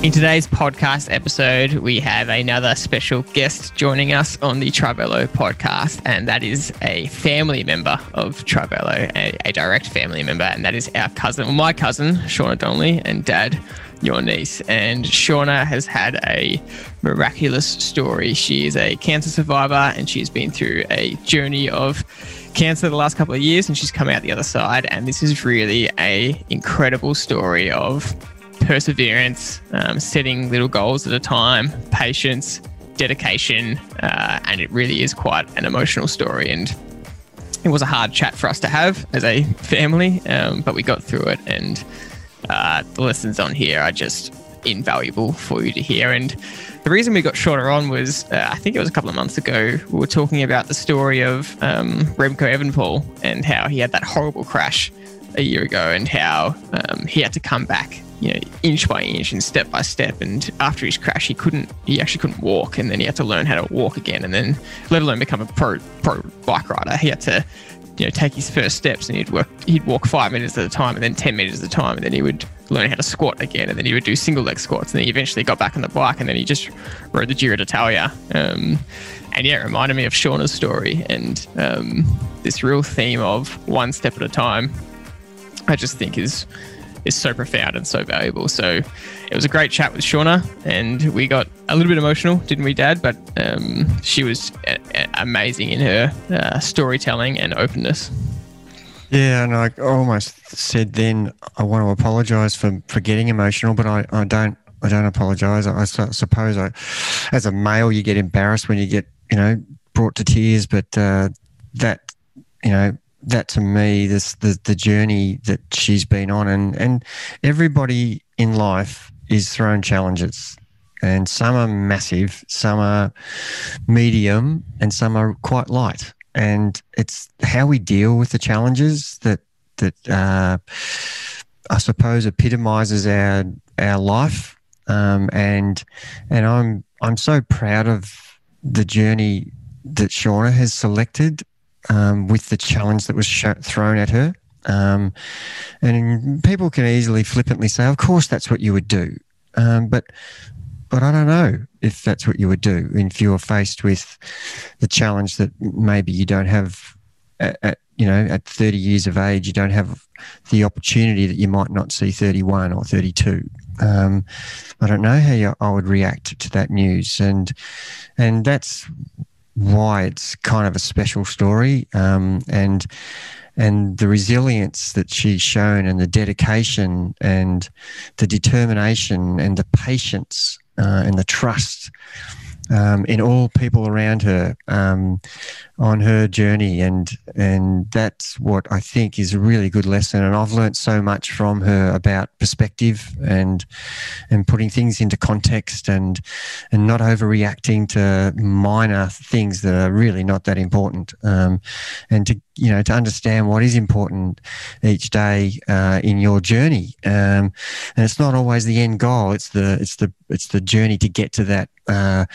In today's podcast episode, we have another special guest joining us on the Trivelo podcast, and that is a family member of Trivelo, a, a direct family member, and that is our cousin, well, my cousin, Shauna Donnelly, and dad, your niece. And Shauna has had a miraculous story. She is a cancer survivor, and she's been through a journey of cancer the last couple of years, and she's come out the other side. And this is really a incredible story of perseverance, um, setting little goals at a time, patience, dedication, uh, and it really is quite an emotional story. And it was a hard chat for us to have as a family, um, but we got through it. And uh, the lessons on here are just invaluable for you to hear. And the reason we got Shauna on was uh, I think it was a couple of months ago. We were talking about the story of um, Remco Evenepoel and how he had that horrible crash a year ago and how um, he had to come back you know, inch by inch and step by step. And after his crash, he couldn't, he actually couldn't walk. And then he had to learn how to walk again. And then, let alone become a pro, pro bike rider, he had to, you know, take his first steps and he'd work, he'd walk five meters at a time and then 10 meters at a time. And then he would learn how to squat again. And then he would do single leg squats. And then he eventually got back on the bike and then he just rode the Giro d'Italia. Um, and yeah, it reminded me of Shauna's story and um, this real theme of one step at a time. I just think is is so profound and so valuable. So it was a great chat with Shauna, and we got a little bit emotional, didn't we, Dad? But um, she was a- a- amazing in her uh, storytelling and openness. Yeah, and I almost said then I want to apologise for, for getting emotional, but I, I don't I don't apologise. I, I suppose I, as a male, you get embarrassed when you get you know brought to tears, but uh, that you know that to me this the the journey that she's been on and and everybody in life is thrown challenges and some are massive some are medium and some are quite light. And it's how we deal with the challenges that that uh, I suppose epitomizes our our life. Um, and and I'm I'm so proud of the journey that Shauna has selected um, with the challenge that was sh- thrown at her. Um, and people can easily flippantly say, "Of course, that's what you would do," um, but but I don't know if that's what you would do if you were faced with the challenge that maybe you don't have at, at you know at 30 years of age you don't have the opportunity that you might not see 31 or 32 um, I don't know how you, I would react to that news. And and that's why it's kind of a special story um, and and the resilience that she's shown and the dedication and the determination and the patience uh, and the trust um, in all people around her um, on her journey, and and that's what I think is a really good lesson. And I've learned so much from her about perspective and and putting things into context and and not overreacting to minor things that are really not that important, um, and to you know to understand what is important each day uh, in your journey. Um, and it's not always the end goal; it's the it's the it's the journey to get to that uh,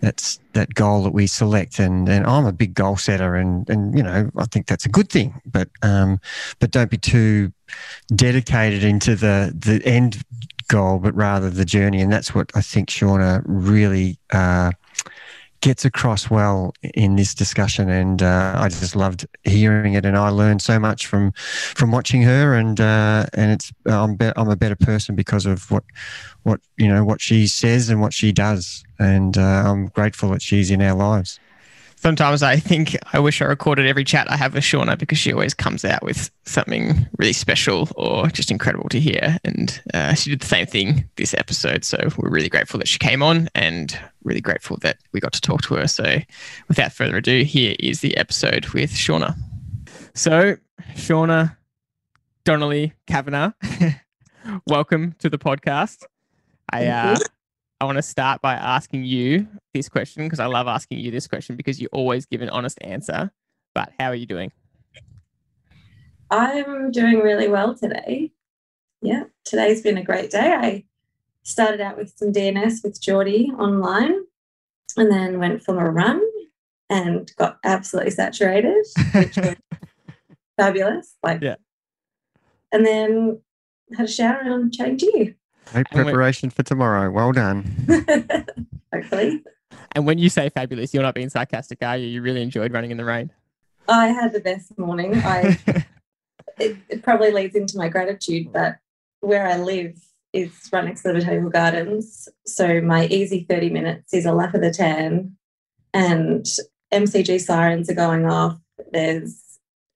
that's that goal that we select. And and I'm a big goal setter, and and you know I think that's a good thing. But um, but don't be too dedicated into the the end goal, but rather the journey. And that's what I think Shauna really. Uh, gets across well in this discussion, and uh, I just loved hearing it, and I learned so much from from watching her, and uh, and it's I'm be- I'm a better person because of what what you know what she says and what she does, and uh, I'm grateful that she's in our lives sometimes I think I wish I recorded every chat I have with Shauna because she always comes out with something really special or just incredible to hear. And uh, she did the same thing this episode. So we're really grateful that she came on and really grateful that we got to talk to her. So without further ado, here is the episode with Shauna. So, Shauna Donnelly Kavanagh, welcome to the podcast. I uh, I want to start by asking you this question because I love asking you this question because you always give an honest answer. But how are you doing? I'm doing really well today. yeah, today's been a great day. I started out with some DNS with Geordie online and then went for a run and got absolutely saturated, which was fabulous. Like, Yeah. And then had a shower and chatting to you. Great And we- preparation for tomorrow. Well done. Hopefully. And when you say fabulous, you're not being sarcastic, are you? You really enjoyed running in the rain. I had the best morning. I it, it probably leads into my gratitude that where I live is right next to the botanical gardens. So my easy 30 minutes is a lap of the tan and MCG sirens are going off. There's,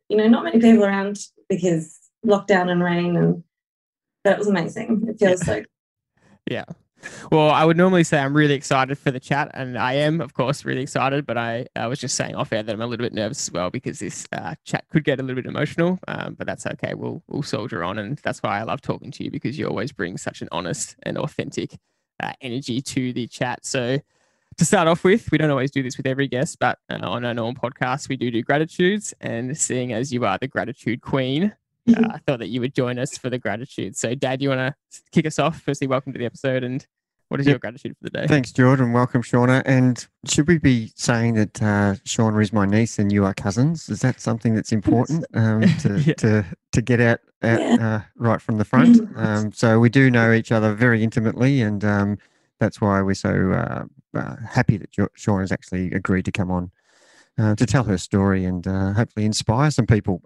you know, not many people around because lockdown and rain and it was amazing. It feels so Yeah. Well, I would normally say I'm really excited for the chat, and I am, of course, really excited. But I, I was just saying off air that I'm a little bit nervous as well because this uh, chat could get a little bit emotional. Um, but that's okay. We'll we'll soldier on, and that's why I love talking to you because you always bring such an honest and authentic uh, energy to the chat. So. To start off with, we don't always do this with every guest, but uh, on our normal podcast, we do do gratitudes. And seeing as you are the gratitude queen, uh, I thought that you would join us for the gratitude. So, Dad, you want to kick us off? Firstly, welcome to the episode, and what is Yep. your gratitude for the day? Thanks, Jordan. Welcome, Shauna. And should we be saying that uh, Shauna is my niece and you are cousins? Is that something that's important um, to, Yeah. to to get out, out uh, right from the front? Um, so we do know each other very intimately, and um, that's why we're so uh, uh, happy that Jo- Shauna's actually agreed to come on uh, to tell her story and uh, hopefully inspire some people.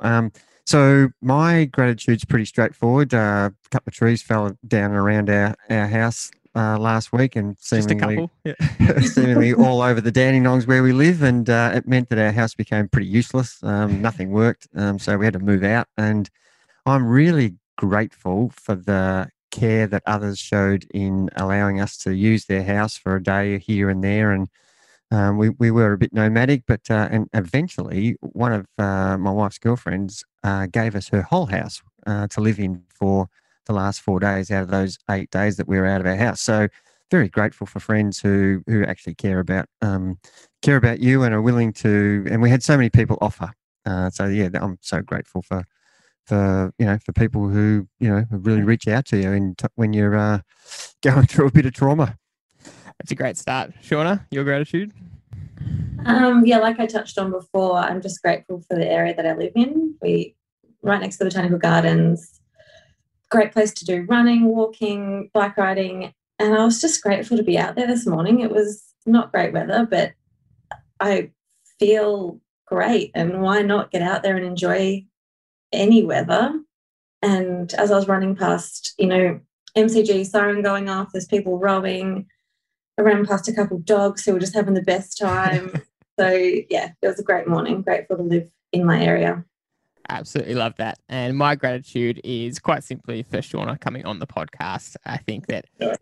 So my gratitude's pretty straightforward. Uh, a couple of trees fell down around our, our house uh, last week, and Just a seemingly couple. Yeah. seemingly all over the Dandenongs where we live, and uh, it meant that our house became pretty useless. Um, nothing worked, um, so we had to move out. And I'm really grateful for the care that others showed in allowing us to use their house for a day here and there. And um, we, we were a bit nomadic, but uh, and eventually one of uh, my wife's girlfriends uh, gave us her whole house uh, to live in for the last four days out of those eight days that we were out of our house. So very grateful for friends who who actually care about um, care about you and are willing to. And we had so many people offer. Uh, so yeah, I'm so grateful for for you know for people who you know really reach out to you in t- when you're uh, going through a bit of trauma. That's a great start. Shauna, your gratitude? Um, yeah, like I touched on before, I'm just grateful for the area that I live in. We right next to the botanical gardens. Great place to do running, walking, bike riding, and I was just grateful to be out there this morning. It was not great weather, but I feel great, and why not get out there and enjoy any weather? And as I was running past, you know, MCG siren going off, there's people rowing. I ran past a couple of dogs who were just having the best time. so yeah, it was a great morning. Grateful to live in my area. Absolutely love that. And my gratitude is quite simply for Shauna coming on the podcast. I think that Yeah.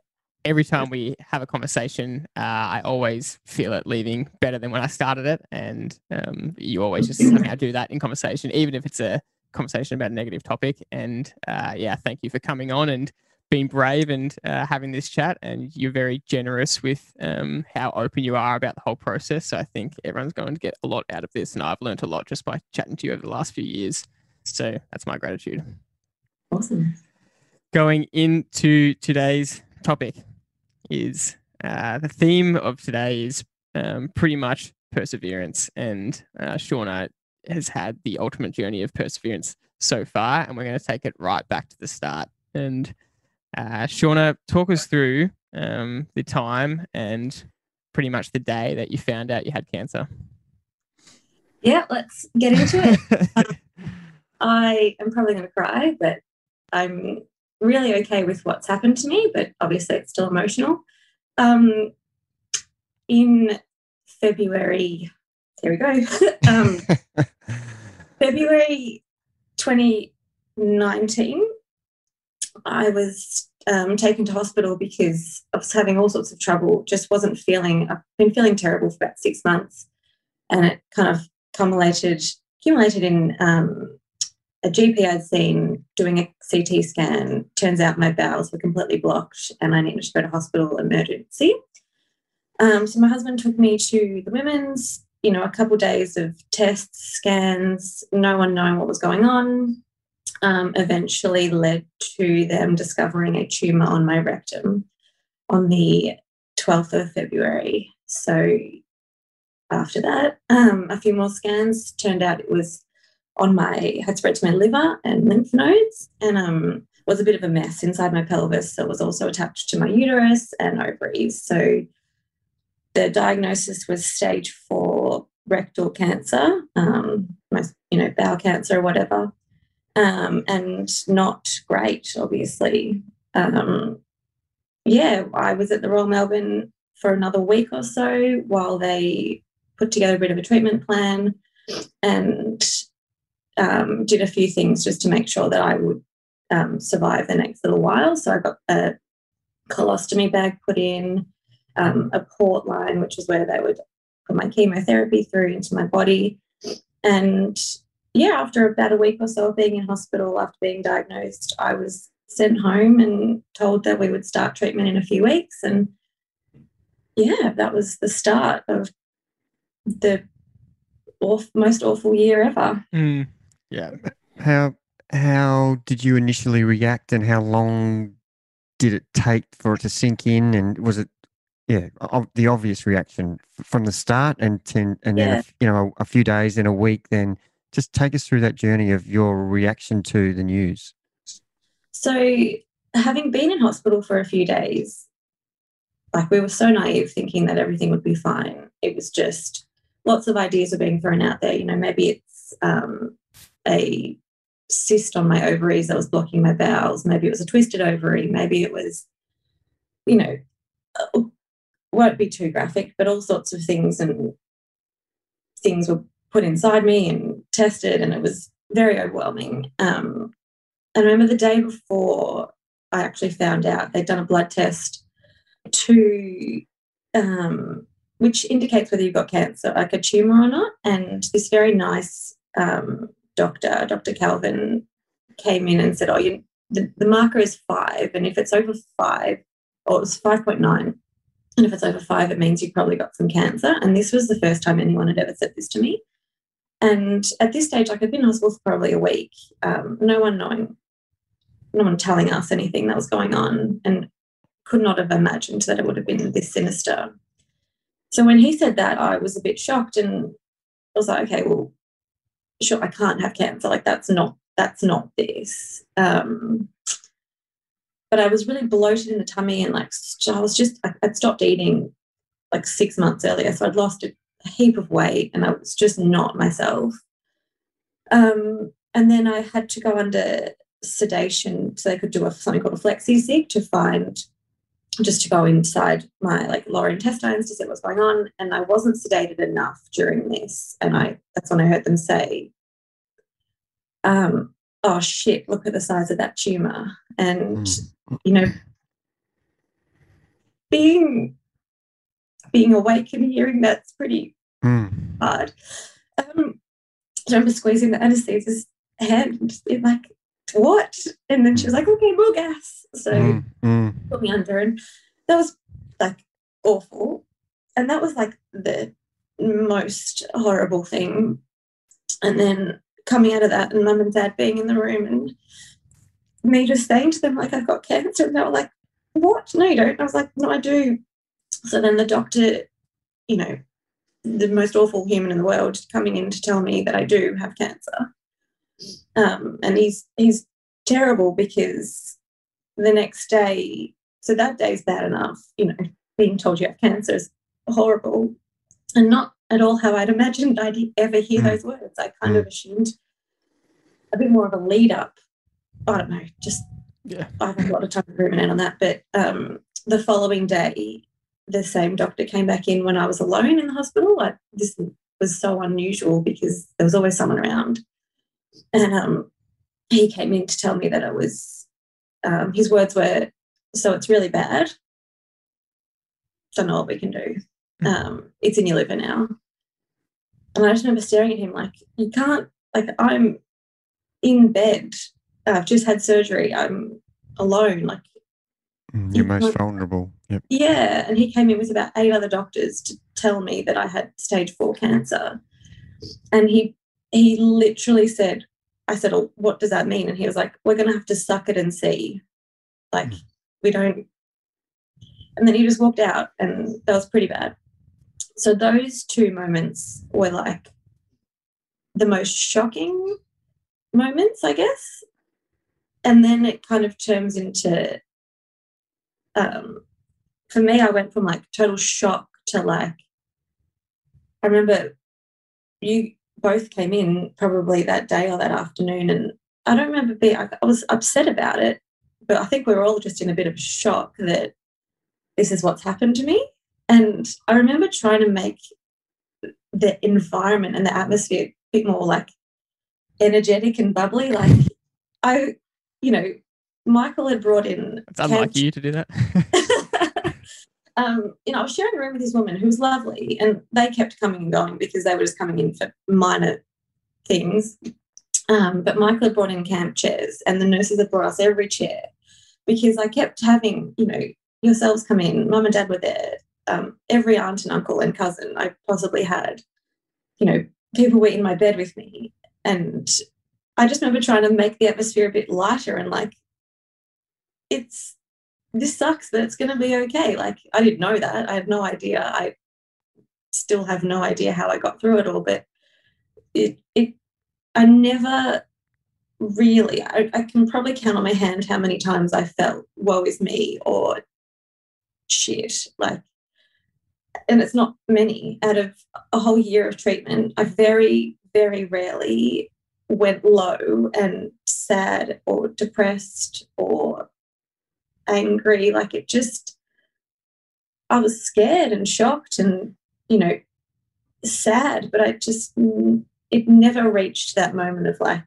every time we have a conversation, uh, I always feel it leaving better than when I started it. And um, you always just somehow do that in conversation, even if it's a conversation about a negative topic. And uh, yeah, thank you for coming on and being brave and uh, having this chat. And you're very generous with um, how open you are about the whole process. So I think everyone's going to get a lot out of this. And I've learned a lot just by chatting to you over the last few years. So that's my gratitude. Awesome. Going into today's topic is uh, the theme of today is um, pretty much perseverance. And uh, Shauna has had the ultimate journey of perseverance so far. And we're going to take it right back to the start. And uh, Shauna, talk us through um, the time and pretty much the day that you found out you had cancer. Yeah, let's get into it. I am probably going to cry, but I'm really okay with what's happened to me, but obviously it's still emotional. Um, in February, there we go. um, February 2019, I was um, taken to hospital because I was having all sorts of trouble, just wasn't feeling, I've been feeling terrible for about six months. And it kind of accumulated, accumulated in um, a GP I'd seen doing a CT scan. Turns out my bowels were completely blocked and I needed to go to hospital emergency. Um, so my husband took me to the women's, you know, a couple days of tests, scans, no one knowing what was going on. Um, eventually led to them discovering a tumor on my rectum on the 12th of February. So after that, um, a few more scans turned out it was on my had spread to my liver and lymph nodes and um, was a bit of a mess inside my pelvis. So it was also attached to my uterus and ovaries. So the diagnosis was stage four rectal cancer, um, most, you know, bowel cancer or whatever, um, and not great, obviously. Um, yeah, I was at the Royal Melbourne for another week or so while they put together a bit of a treatment plan and um, did a few things just to make sure that I would um, survive the next little while. So I got a colostomy bag put in, um, a port line, which is where they would put my chemotherapy through into my body. And yeah, after about a week or so of being in hospital after being diagnosed, I was sent home and told that we would start treatment in a few weeks. And yeah, that was the start of the awful, most awful year ever. Mm. Yeah. How how did you initially react, and how long did it take for it to sink in? And was it yeah the obvious reaction from the start, and ten, and then Yeah. a, you know a, few days, then a week, then just take us through that journey of your reaction to the news. So, having been in hospital for a few days, like we were so naive thinking that everything would be fine. It was just lots of ideas were being thrown out there. You know, maybe it's um, a cyst on my ovaries that was blocking my bowels. Maybe it was a twisted ovary. Maybe it was, you know, uh, won't be too graphic, but all sorts of things and things were put inside me and tested, and it was very overwhelming. Um, I remember the day before I actually found out they'd done a blood test to um, which indicates whether you've got cancer, like a tumor or not. And this very nice um, doctor, Dr. Calvin, came in and said, "Oh, you, the, the marker is five, and if it's over five, or it was five point nine, and if it's over five, it means you've probably got some cancer." And this was the first time anyone had ever said this to me. And at this stage, like I'd been in hospital for probably a week, um, no one knowing, no one telling us anything that was going on, and could not have imagined that it would have been this sinister. So when he said that, I was a bit shocked and I was like, okay, well, sure, I can't have cancer. Like that's not that's not this. Um, but I was really bloated in the tummy and like I was just I, I'd stopped eating like six months earlier, so I'd lost a, a heap of weight and I was just not myself. Um, and then I had to go under sedation so they could do a, something called a flexi sig to find just to go inside my like lower intestines to see what's going on and i wasn't sedated enough during this and i that's when i heard them say um oh shit look at the size of that tumor and Mm. you know being being awake and hearing that's pretty Mm. hard um I remember squeezing the anesthesist's hand and just being like what? And then she was like okay more gas. So Mm. Mm. put me under and that was like awful. And that was like the most horrible thing. And then coming out of that and mum and dad being in the room and me just saying to them like i've got cancer. And they were like what? No you don't. And i was like no i do so then the doctor you know the most awful human in the world coming in to tell me that i do have cancer. Um, and he's he's terrible because the next day so that day's bad enough you know being told you have cancer is horrible. And not at all how i'd imagined i'd ever hear Mm. those words. I kind of assumed a bit more of a lead up. I don't know just Yeah. i've had a lot of time to ruminate on that. But um, the following day the same doctor came back in when i was alone in the hospital. I, this was so unusual because there was always someone around. And um, he came in to tell me that it was um, his words were so it's really bad. Don't know what we can do. Um, it's in your liver now. And i just remember staring at him like you can't like i'm in bed. I've just had surgery. I'm alone. Like. You're most vulnerable. Yep. yeah, and he came in with about eight other doctors to tell me that I had stage four cancer. And he he literally said, I said, oh, what does that mean? And he was like, we're going to have to suck it and see. Like, Mm. we don't. And then he just walked out, and that was pretty bad. So those two moments were like the most shocking moments, I guess. And then it kind of turns into, um, for me, I went from like total shock to like, I remember you both came in probably that day or that afternoon, and I don't remember being, I I was upset about it, but I think we were all just in a bit of shock that this is what's happened to me. And I remember trying to make the environment and the atmosphere a bit more like energetic and bubbly. Like I, you know, Michael had brought in It's unlike you to do that. um, you know, I was sharing a room with this woman who was lovely, and they kept coming and going because they were just coming in for minor things. Um, but Michael had brought in camp chairs, and the nurses had brought us every chair because I kept having, you know, yourselves come in, mum and dad were there, um, every aunt and uncle and cousin I possibly had, you know, people were in my bed with me. And I just remember trying to make the atmosphere a bit lighter and like, it's this sucks, but it's going to be okay. Like, I didn't know that. I had no idea. I still have no idea how I got through it all, but it, it, I never really, I, I can probably count on my hand how many times I felt, woe is me, or shit. Like, and it's not many out of a whole year of treatment. I very, very rarely went low and sad or depressed or angry. Like it just, I was scared and shocked and, you know, sad, but I just, mm, it never reached that moment of like,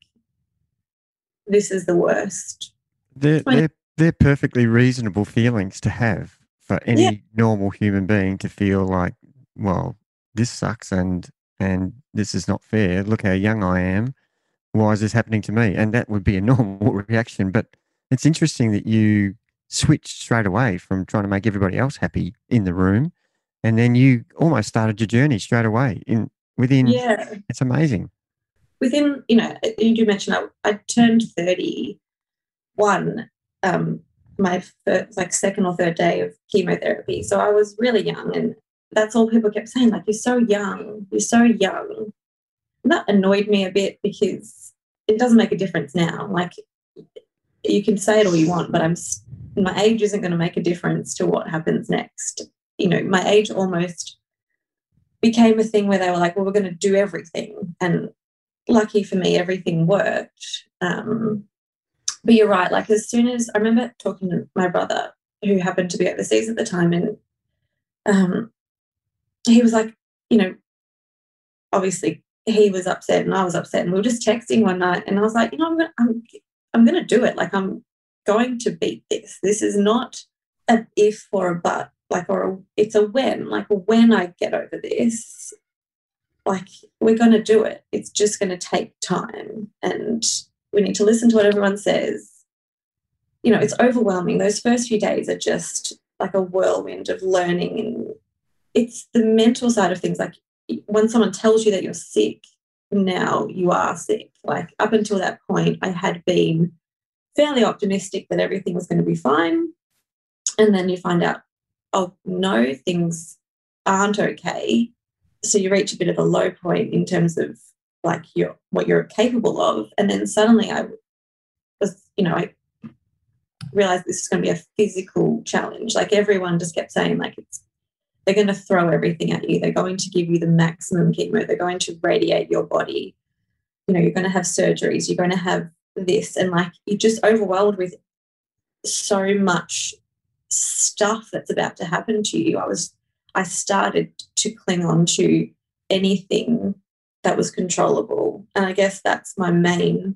this is the worst. They're, they're, they're perfectly reasonable feelings to have for any Yeah. normal human being to feel like, well, this sucks and and this is not fair. Look how young I am. Why is this happening to me? And that would be a normal reaction. But it's interesting that you switched straight away from trying to make everybody else happy in the room, and then you almost started your journey straight away. In within, Yeah. it's amazing. within, you know, you do mention I, I turned 31, um, my first, like second or third day of chemotherapy. So I was really young, and that's all people kept saying, like, you're so young, you're so young. And that annoyed me a bit because it doesn't make a difference now. Like, you can say it all you want, but I'm my age isn't going to make a difference to what happens next. You know, my age almost became a thing where they were like, well, we're going to do everything. And lucky for me, everything worked. Um, but you're right. Like as soon as I remember talking to my brother, who happened to be overseas at the time, and um, he was like, you know, obviously he was upset and I was upset, and we were just texting one night, and I was like, you know, I'm gonna, I'm, I'm gonna do it. Like I'm going to beat this. This is not an if or a but, like or a, it's a when. Like when I get over this, like we're going to do it. It's just going to take time, and we need to listen to what everyone says. You know, it's overwhelming. Those first few days are just like a whirlwind of learning, and it's the mental side of things. Like when someone tells you that you're sick, now you are sick. Like up until that point, I had been fairly optimistic that everything was going to be fine, and then you find out, oh no, things aren't okay. So you reach a bit of a low point in terms of like your what you're capable of. And then suddenly i was you know i realized this is going to be a physical challenge. Like everyone just kept saying like it's they're going to throw everything at you. They're going to give you the maximum chemo. They're going to radiate your body. You know you're going to have surgeries. You're going to have this and like you're just overwhelmed with so much stuff that's about to happen to you i was I started to cling on to anything that was controllable. And I guess that's my main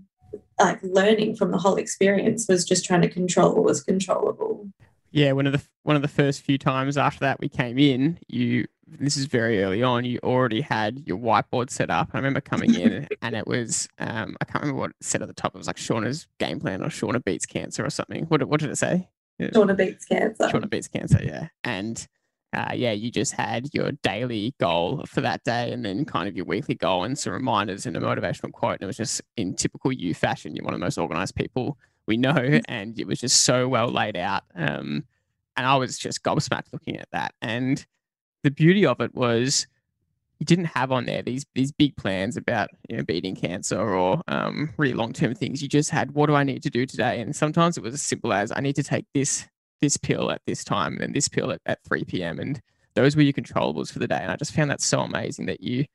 like learning from the whole experience was just trying to control what was controllable. Yeah, one of the one of the first few times after that we came in, you this is very early on. You already had your whiteboard set up. I remember coming in and it was um, I can't remember what it said at the top. It was like Shauna's game plan or Shauna beats cancer or something. What, what did it say? Shauna beats cancer. Shauna beats cancer, yeah. And uh, yeah, you just had your daily goal for that day and then kind of your weekly goal and some reminders and a motivational quote. And it was just in typical you fashion. You're one of the most organized people we know, mm. and it was just so well laid out. Um, and I was just gobsmacked looking at that. And the beauty of it was you didn't have on there these these big plans about you know beating cancer or um, really long term things. You just had what do I need to do today? And sometimes it was as simple as I need to take this this pill at this time and this pill at, at 3 p.m. And those were your controllables for the day. And I just found that so amazing that you,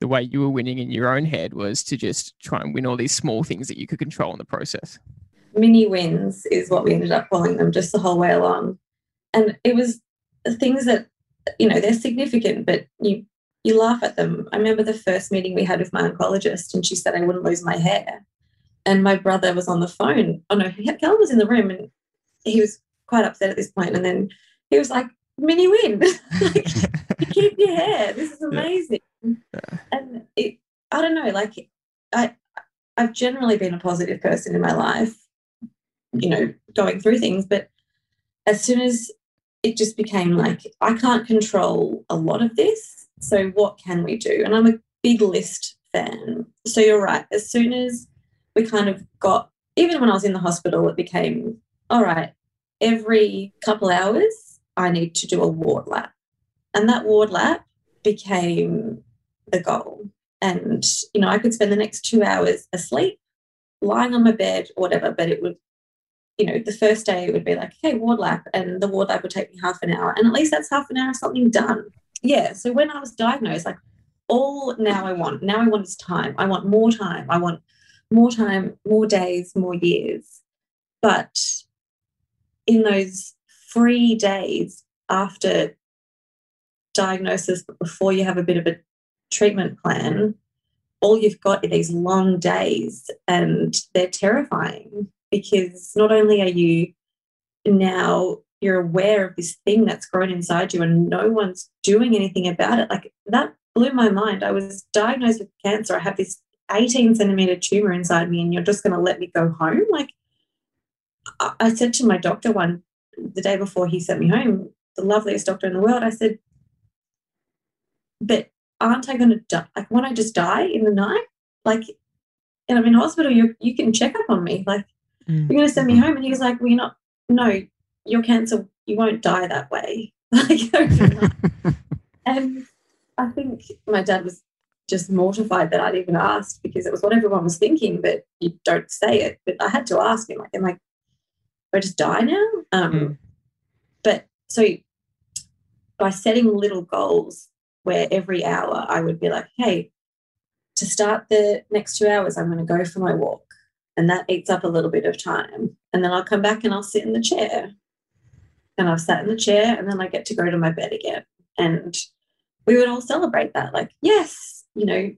the way you were winning in your own head was to just try and win all these small things that you could control in the process. Mini wins is what we ended up calling them just the whole way along. And it was things that, you know, they're significant, but you, you laugh at them. I remember the first meeting we had with my oncologist and she said I wouldn't lose my hair. And my brother was on the phone. Oh no, Cal was in the room and he was quite upset at this point. And then he was like, mini win. like, you keep your hair. This is amazing. Yeah. And it, I don't know, like I, I've generally been a positive person in my life, you know, going through things. But as soon as it just became like, I can't control a lot of this. So what can we do? And I'm a big list fan. So you're right. As soon as we kind of got, even when I was in the hospital, it became, all right, every couple hours, I need to do a ward lap. And that ward lap became the goal. And, you know, I could spend the next two hours asleep, lying on my bed, or whatever, but it would, you know, the first day it would be like, okay, ward lap. And the ward lap would take me half an hour. And at least that's half an hour of something done. Yeah. So when I was diagnosed, like all now I want, now I want is time. I want more time. I want more time, more days, more years. But in those free days after diagnosis, but before you have a bit of a treatment plan, all you've got are these long days and they're terrifying because not only are you now you're aware of this thing that's grown inside you and no one's doing anything about it like that blew my mind i was diagnosed with cancer i have this 18 centimeter tumor inside me and you're just going to let me go home like I said to my doctor one the day before he sent me home, the loveliest doctor in the world, I said, but aren't I going to die? Like, won't I just die in the night? Like, and I'm in hospital, you you can check up on me. Like, mm. you're going to send me home. And he was like, well, you're not, no, your cancer, you won't die that way. Like, and I think my dad was just mortified that I'd even asked because it was what everyone was thinking, but you don't say it. But I had to ask him, like, am I I just die now? Um, mm. But so by setting little goals where every hour I would be like, hey, to start the next two hours, I'm going to go for my walk. And that eats up a little bit of time. And then I'll come back and I'll sit in the chair. And I've sat in the chair and then I get to go to my bed again. And we would all celebrate that. Like, yes, you know,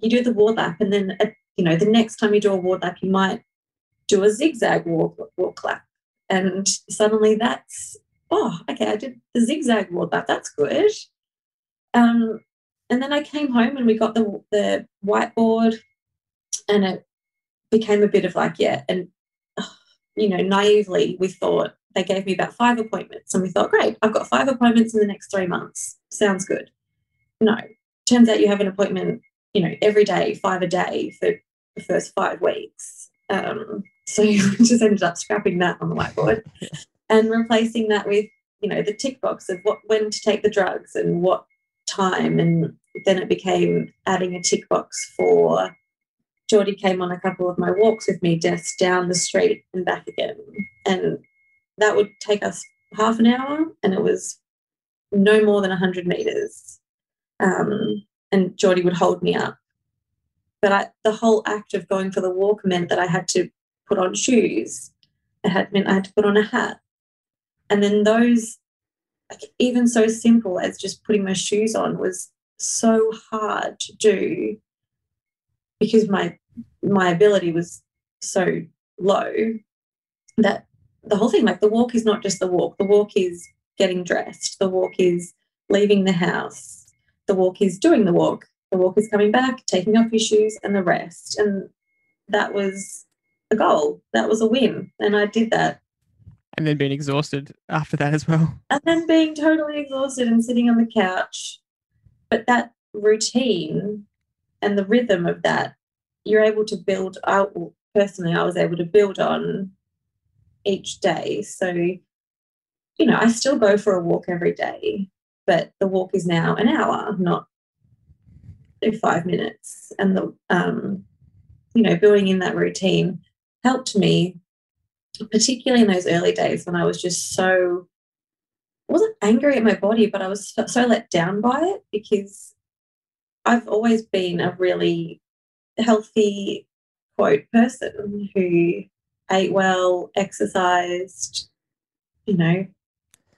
you do the ward lap. And then, uh, you know, the next time you do a ward lap, you might do a zigzag walk, walk lap. And suddenly that's, oh, okay, I did the zigzag walk lap. That's good. Um, and then I came home and we got the, the whiteboard and it became a bit of like, yeah, and, you know, naively we thought they gave me about five appointments and we thought, great, I've got five appointments in the next three months. Sounds good. No, turns out you have an appointment, you know, every day, five a day for the first five weeks. Um, so we just ended up scrapping that on the whiteboard and replacing that with, you know, the tick box of what when to take the drugs and what time. And then it became adding a tick box for Geordie came on a couple of my walks with me just down the street and back again. And that would take us half an hour and it was no more than 100 meters. Um, and Geordie would hold me up. But I, the whole act of going for the walk meant that I had to put on shoes. It had meant I had to put on a hat. And then those, like, even so simple as just putting my shoes on, was so hard to do because my my ability was so low that the whole thing, like the walk is not just the walk. The walk is getting dressed. The walk is leaving the house. The walk is doing the walk. The walk is coming back, taking off your shoes, and the rest. And that was a goal. That was a win. And I did that. And then being exhausted after that as well. And then being totally exhausted and sitting on the couch. But that routine and the rhythm of that, you're able to build out. Personally, I was able to build on each day. So, you know, I still go for a walk every day, but the walk is now an hour, not five minutes. And the, um, you know, building in that routine helped me, particularly in those early days when I was just so, wasn't angry at my body, but I was so let down by it because I've always been a really healthy, quote, person who ate well, exercised, you know,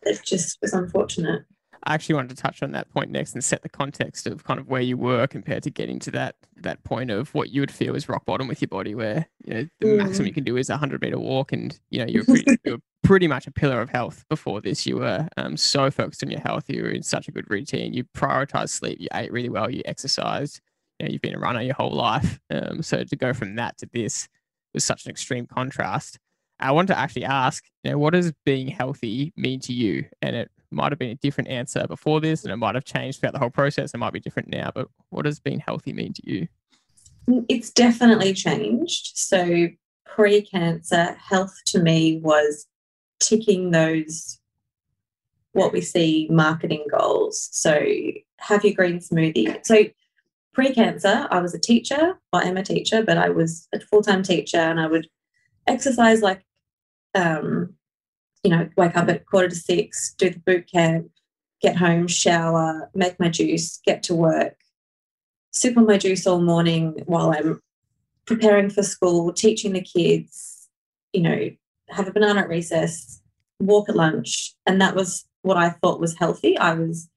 it just was unfortunate. I actually wanted to touch on that point next and set the context of kind of where you were compared to getting to that that point of what you would feel is rock bottom with your body, where you know the mm. maximum you can do is a hundred meter walk, and you know you're pretty, you're pretty much a pillar of health. Before this, you were um, so focused on your health, you were in such a good routine, you prioritized sleep, you ate really well, you exercised. You know, you've been a runner your whole life, um, so to go from that to this was such an extreme contrast. I want to actually ask, you know, what does being healthy mean to you? And it might have been a different answer before this, and it might have changed throughout the whole process. It might be different now, but what does being healthy mean to you? It's definitely changed. So, pre cancer, health to me was ticking those what we see marketing goals. So, have your green smoothie. So, pre cancer, I was a teacher. I am a teacher, but I was a full time teacher and I would exercise like um, you know, wake up at quarter to six, do the boot camp, get home, shower, make my juice, get to work, sip on my juice all morning while I'm preparing for school, teaching the kids, you know, have a banana at recess, walk at lunch. And that was what I thought was healthy. I was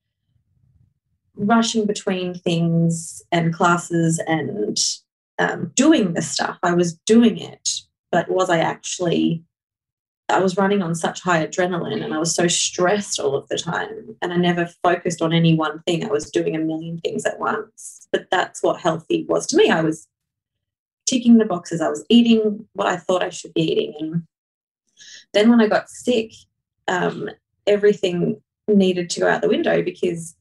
rushing between things and classes and um, doing the stuff. I was doing it, but was I actually I was running on such high adrenaline and I was so stressed all of the time. And I never focused on any one thing. I was doing a million things at once. But that's what healthy was to me. I was ticking the boxes. I was eating what I thought I should be eating. And then when I got sick, um, everything needed to go out the window because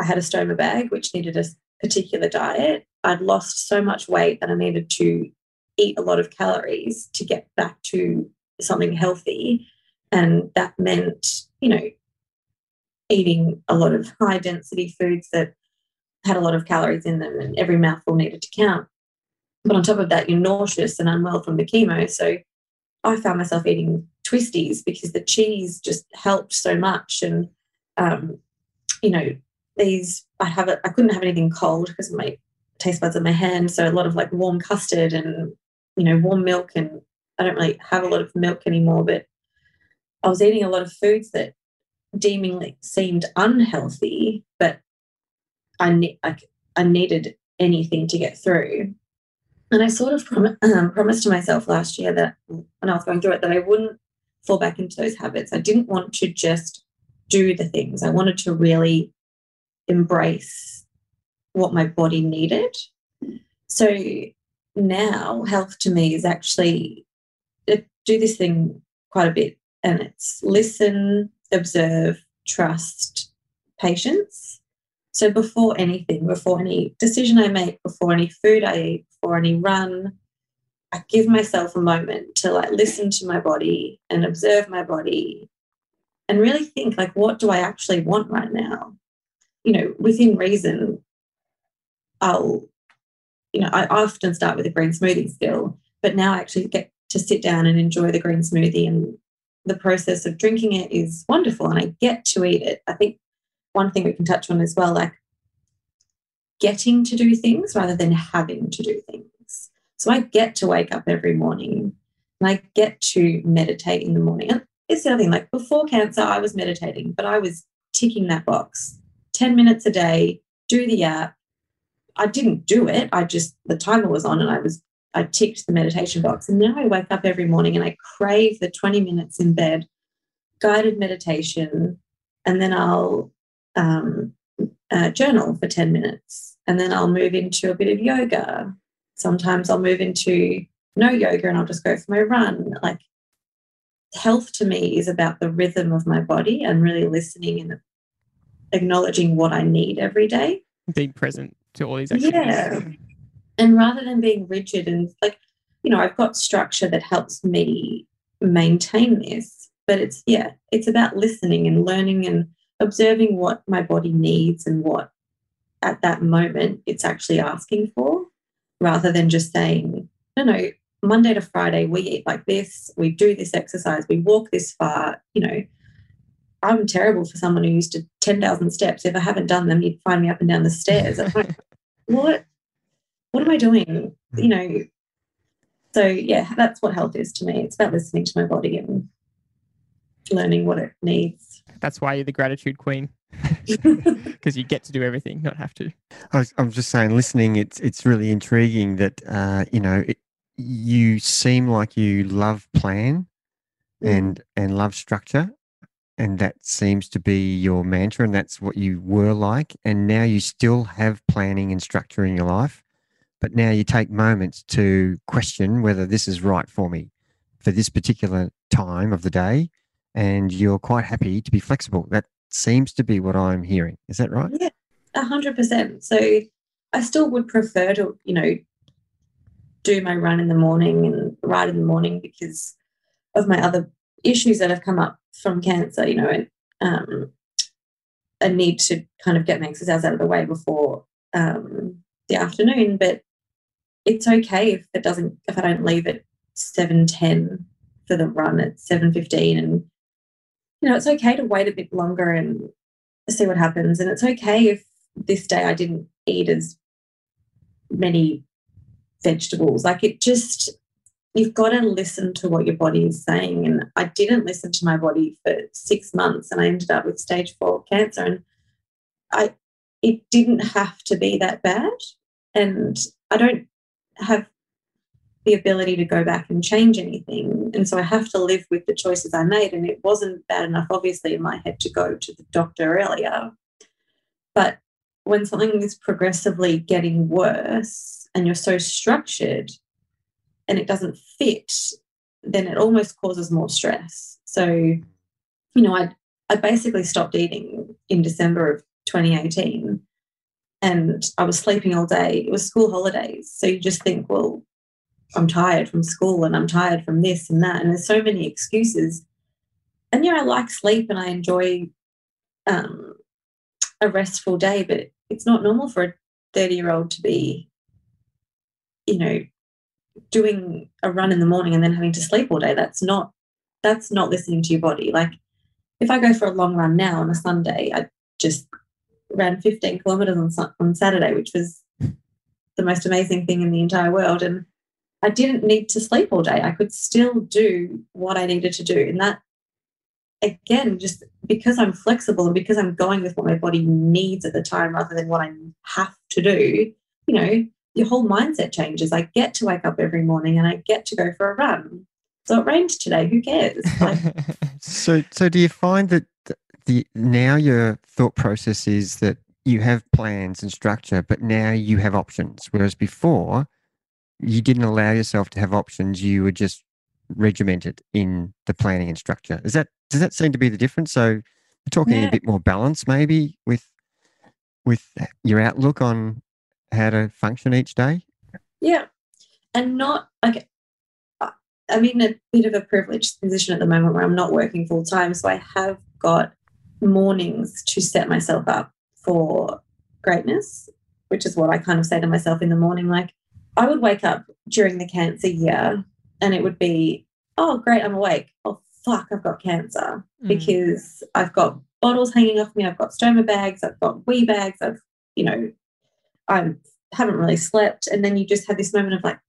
I had a stoma bag, which needed a particular diet. I'd lost so much weight that I needed to eat a lot of calories to get back to something healthy. And that meant, you know, eating a lot of high density foods that had a lot of calories in them and every mouthful needed to count. But on top of that, you're nauseous and unwell from the chemo. So I found myself eating twisties because the cheese just helped so much. And, um, you know, these, I have it, I couldn't have anything cold because my taste buds in my hand. So a lot of like warm custard and, you know, warm milk and I don't really have a lot of milk anymore, but I was eating a lot of foods that deemingly seemed unhealthy, but I, ne- I, I needed anything to get through. And I sort of prom- um, promised to myself last year that when I was going through it, that I wouldn't fall back into those habits. I didn't want to just do the things. I wanted to really embrace what my body needed. So now health to me is actually do this thing quite a bit, and it's listen, observe, trust, patience. So before anything, before any decision I make, before any food I eat, before any run, I give myself a moment to like listen to my body and observe my body and really think like what do I actually want right now? You know, within reason, I'll, you know, I often start with a green smoothie still, but now I actually get to sit down and enjoy the green smoothie and the process of drinking it is wonderful and I get to eat it. I think one thing we can touch on as well, like getting to do things rather than having to do things. So I get to wake up every morning and I get to meditate in the morning. And it's the other thing, like before cancer, I was meditating, but I was ticking that box 10 minutes a day, do the app. I didn't do it. I just, the timer was on and I was I ticked the meditation box. And now I wake up every morning and I crave the 20 minutes in bed, guided meditation, and then I'll um, uh, journal for 10 minutes. And then I'll move into a bit of yoga. Sometimes I'll move into no yoga and I'll just go for my run. Like health to me is about the rhythm of my body and really listening and acknowledging what I need every day. Being present to all these activities. Yeah. And rather than being rigid and like, you know, I've got structure that helps me maintain this, but it's, yeah, it's about listening and learning and observing what my body needs and what at that moment it's actually asking for rather than just saying, no, no, Monday to Friday, we eat like this, we do this exercise, we walk this far. You know, I'm terrible for someone who used to 10,000 steps. If I haven't done them, you'd find me up and down the stairs. I'm like, what? What am I doing? You know, so yeah, that's what health is to me. It's about listening to my body and learning what it needs. That's why you're the gratitude queen. Because you get to do everything, not have to. I was, I'm just saying, listening, it's it's really intriguing that uh, you know it, you seem like you love plan Mm. and and love structure, and that seems to be your mantra, and that's what you were like, and now you still have planning and structure in your life, but now you take moments to question whether this is right for me for this particular time of the day, and you're quite happy to be flexible. That seems to be what I'm hearing. Is that right? Yeah, a hundred percent. So I still would prefer to, you know, do my run in the morning and ride in the morning because of my other issues that have come up from cancer, you know, and um, I need to kind of get my exercise out of the way before um, the afternoon. But it's okay if it doesn't, if I don't leave at seven ten for the run at seven fifteen, and you know, it's okay to wait a bit longer and see what happens. And it's okay if this day I didn't eat as many vegetables. Like it just, you've got to listen to what your body is saying. And I didn't listen to my body for six months and I ended up with stage four cancer. And I, it didn't have to be that bad. And I don't have the ability to go back and change anything. And so I have to live with the choices I made. And it wasn't bad enough, obviously, in my head to go to the doctor earlier. But when something is progressively getting worse and you're so structured and it doesn't fit, then it almost causes more stress. So, you know, I I basically stopped eating in December of 2018 and I was sleeping all day. It was school holidays. So you just think, well, I'm tired from school and I'm tired from this and that. And there's so many excuses. And yeah, I like sleep and I enjoy um, a restful day, but it's not normal for a 30 year old to be, you know, doing a run in the morning and then having to sleep all day. That's not that's not listening to your body. Like if I go for a long run now on a Sunday, I just ran 15 kilometers on, on Saturday, which was the most amazing thing in the entire world. And I didn't need to sleep all day. I could still do what I needed to do. And that, again, just because I'm flexible and because I'm going with what my body needs at the time rather than what I have to do, you know, your whole mindset changes. I get to wake up every morning and I get to go for a run. So it rained today. Who cares? Like, So, so do you find that th- the now your thought process is that you have plans and structure, but now you have options, whereas before you didn't allow yourself to have options. You were just regimented in the planning and structure. Is that does that seem to be the difference? So, we're talking Yeah. a bit more balance, maybe with with your outlook on how to function each day. Yeah. And not like, I- I'm in a bit of a privileged position at the moment where I'm not working full time. So I have got mornings to set myself up for greatness, which is what I kind of say to myself in the morning. Like, I would wake up during the cancer year and it would be, oh, great, I'm awake. Oh, fuck, I've got cancer Mm. because I've got bottles hanging off me. I've got stoma bags. I've got wee bags. I've, you know, I haven't really slept. And then you just have this moment of like,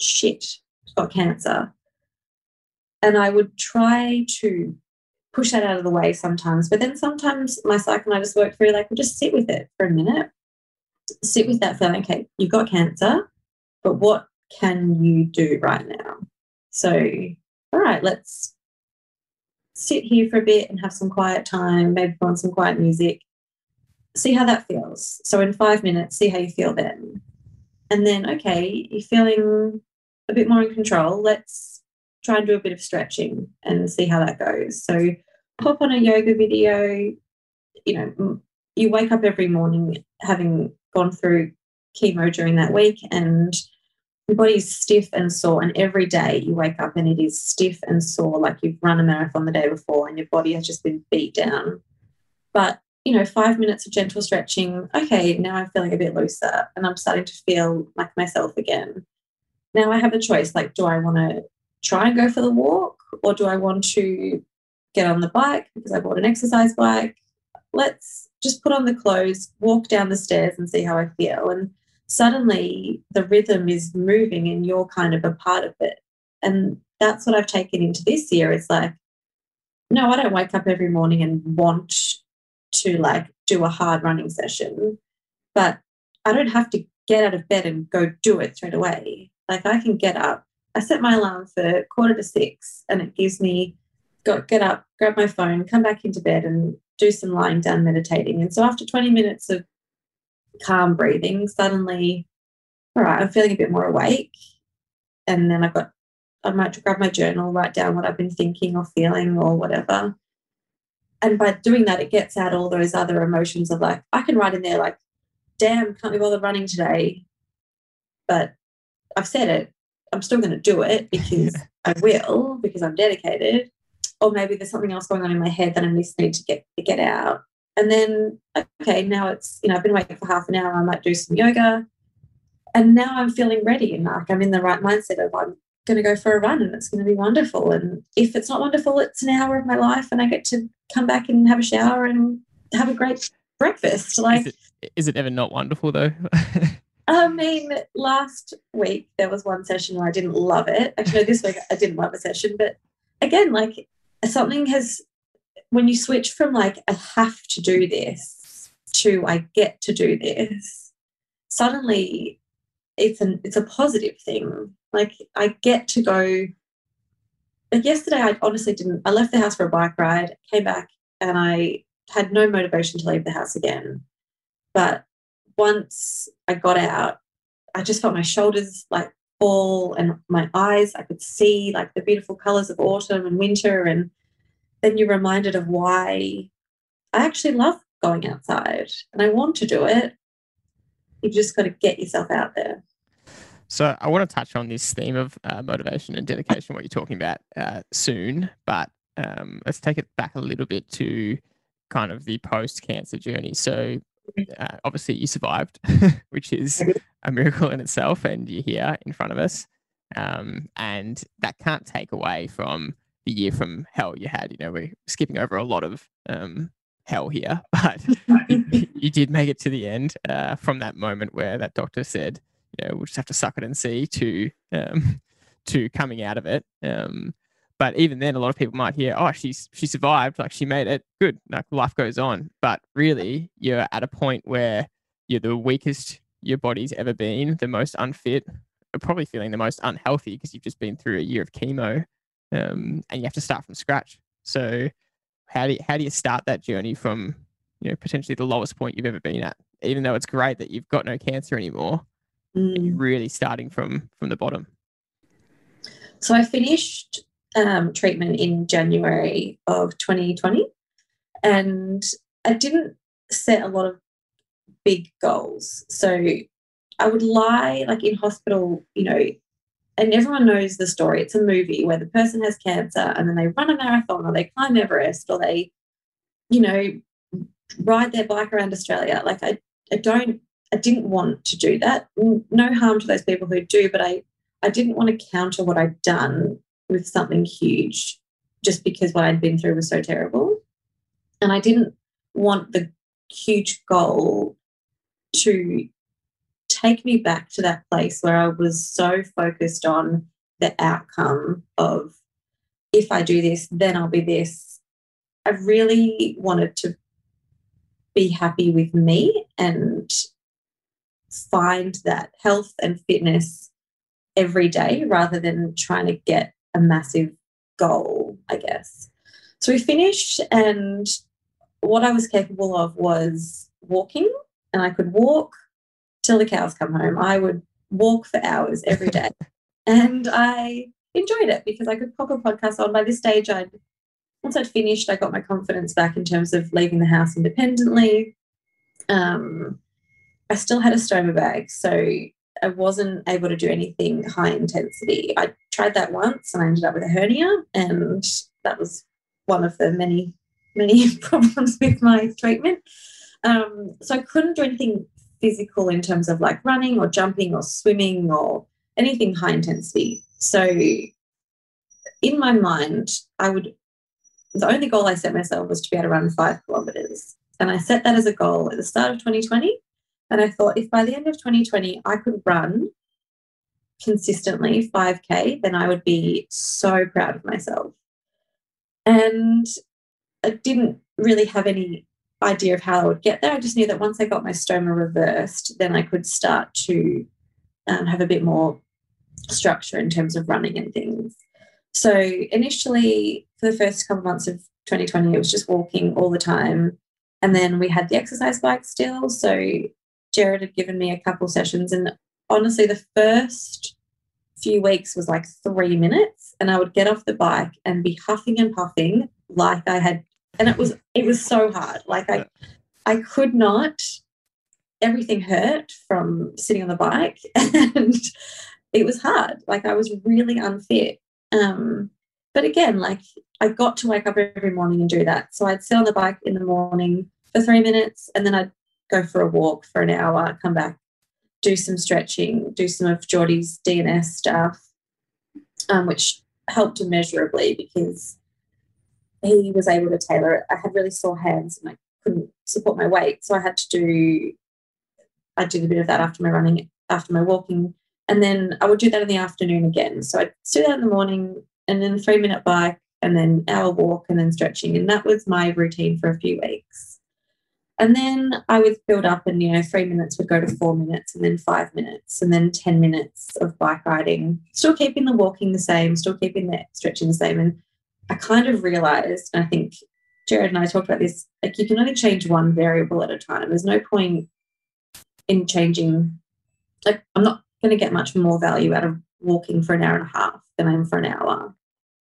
shit, I've got cancer. And I would try to push that out of the way sometimes. But then sometimes my psych and I just work through like, well, just sit with it for a minute. Sit with that feeling, okay, you've got cancer, but what can you do right now? So, all right, let's sit here for a bit and have some quiet time, maybe put on some quiet music. See how that feels. So, in five minutes, see how you feel then. And then, okay, you're feeling a bit more in control. Let's try and do a bit of stretching and see how that goes. So pop on a yoga video. You know, you wake up every morning having gone through chemo during that week and your body's stiff and sore. And every day you wake up and it is stiff and sore, like you've run a marathon the day before and your body has just been beat down. But, you know, five minutes of gentle stretching, okay, now I'm feeling a bit looser and I'm starting to feel like myself again. Now I have a choice like, do I want to try and go for the walk or do I want to get on the bike because I bought an exercise bike? Let's just put on the clothes, walk down the stairs and see how I feel. And suddenly the rhythm is moving and you're kind of a part of it. And that's what I've taken into this year. It's like, no, I don't wake up every morning and want to like do a hard running session, but I don't have to get out of bed and go do it straight away. Like I can get up. I set my alarm for quarter to six and it gives me got get up, grab my phone, come back into bed and do some lying down meditating. And so after 20 minutes of calm breathing, suddenly, all right, I'm feeling a bit more awake. And then I've got, I might grab my journal, write down what I've been thinking or feeling or whatever. And by doing that, it gets out all those other emotions of like, I can write in there, like, damn, can't be bothered running today. But I've said it, I'm still going to do it because I will, because I'm dedicated. Or maybe there's something else going on in my head that I just need to get to get out. And then, okay, now it's, you know, I've been waiting for half an hour, I might do some yoga. And now I'm feeling ready and like I'm in the right mindset of I'm going to go for a run and it's going to be wonderful. And if it's not wonderful, it's an hour of my life and I get to come back and have a shower and have a great breakfast. Like, is it, is it ever not wonderful though? I mean, last week there was one session where I didn't love it. Actually, this week I didn't love a session, but again, like something has when you switch from like I have to do this to I get to do this, suddenly it's an it's a positive thing. Like I get to go. Like yesterday, I honestly didn't. I left the house for a bike ride, came back, and I had no motivation to leave the house again. But once I got out, I just felt my shoulders like fall and my eyes. I could see like the beautiful colors of autumn and winter and then you're reminded of why I actually love going outside and I want to do it. You've just got to get yourself out there. So I want to touch on this theme of uh, motivation and dedication, what you're talking about uh, soon, but um, let's take it back a little bit to kind of the post-cancer journey. So uh, obviously you survived, which is a miracle in itself, and you're here in front of us. Um, and that can't take away from the year from hell you had. You know, we're skipping over a lot of um, hell here, but you, did make it to the end uh, from that moment where that doctor said, you know, we'll just have to suck it and see to um, to coming out of it. Um, but even then, a lot of people might hear, "Oh, she's she survived, like she made it. Good, like life goes on." But really, you're at a point where you're the weakest your body's ever been, the most unfit, probably feeling the most unhealthy because you've just been through a year of chemo um, and you have to start from scratch. So how do you, how do you start that journey from you know potentially the lowest point you've ever been at, even though it's great that you've got no cancer anymore, mm. really starting from from the bottom. So I finished um, treatment in January of 2020, and I didn't set a lot of big goals. So I would lie like in hospital, you know, and everyone knows the story. It's a movie where the person has cancer and then they run a marathon or they climb Everest or they, you know, ride their bike around Australia. Like I, I don't, I didn't want to do that. No harm to those people who do, but I, I didn't want to counter what I'd done with something huge just because what I'd been through was so terrible. And I didn't want the huge goal to take me back to that place where I was so focused on the outcome of if I do this, then I'll be this. I really wanted to be happy with me and find that health and fitness every day rather than trying to get a massive goal, I guess. So we finished, and what I was capable of was walking, and I could walk till the cows come home. I would walk for hours every day. and I enjoyed it because I could pop a podcast on. By this stage, I'd once I'd finished, I got my confidence back in terms of leaving the house independently. Um, I still had a stoma bag, so I wasn't able to do anything high intensity. I tried that once and I ended up with a hernia, and that was one of the many, many problems with my treatment. Um, so I couldn't do anything physical in terms of like running or jumping or swimming or anything high intensity. So in my mind, I would the only goal I set myself was to be able to run five kilometers. And I set that as a goal at the start of 2020. And I thought if by the end of 2020 I could run consistently 5K, then I would be so proud of myself. And I didn't really have any idea of how I would get there. I just knew that once I got my stoma reversed, then I could start to um, have a bit more structure in terms of running and things. So initially, for the first couple months of 2020, it was just walking all the time. And then we had the exercise bike still. So Jared had given me a couple sessions. And honestly, the first few weeks was like three minutes. And I would get off the bike and be huffing and puffing like I had and it was it was so hard. Like I I could not everything hurt from sitting on the bike and it was hard. Like I was really unfit. Um, but again, like I got to wake up every morning and do that. So I'd sit on the bike in the morning for three minutes and then I'd go for a walk for an hour, come back, do some stretching, do some of Geordie's DNS stuff, um, which helped immeasurably because he was able to tailor it. I had really sore hands and I couldn't support my weight. So I had to do, I did a bit of that after my running, after my walking. And then I would do that in the afternoon again. So I'd do that in the morning and then three minute bike and then hour walk and then stretching. And that was my routine for a few weeks. And then I would build up and, you know, three minutes would go to four minutes and then five minutes and then 10 minutes of bike riding, still keeping the walking the same, still keeping the stretching the same. And I kind of realized, and I think Jared and I talked about this, like you can only change one variable at a time. There's no point in changing, like, I'm not going to get much more value out of walking for an hour and a half than I am for an hour.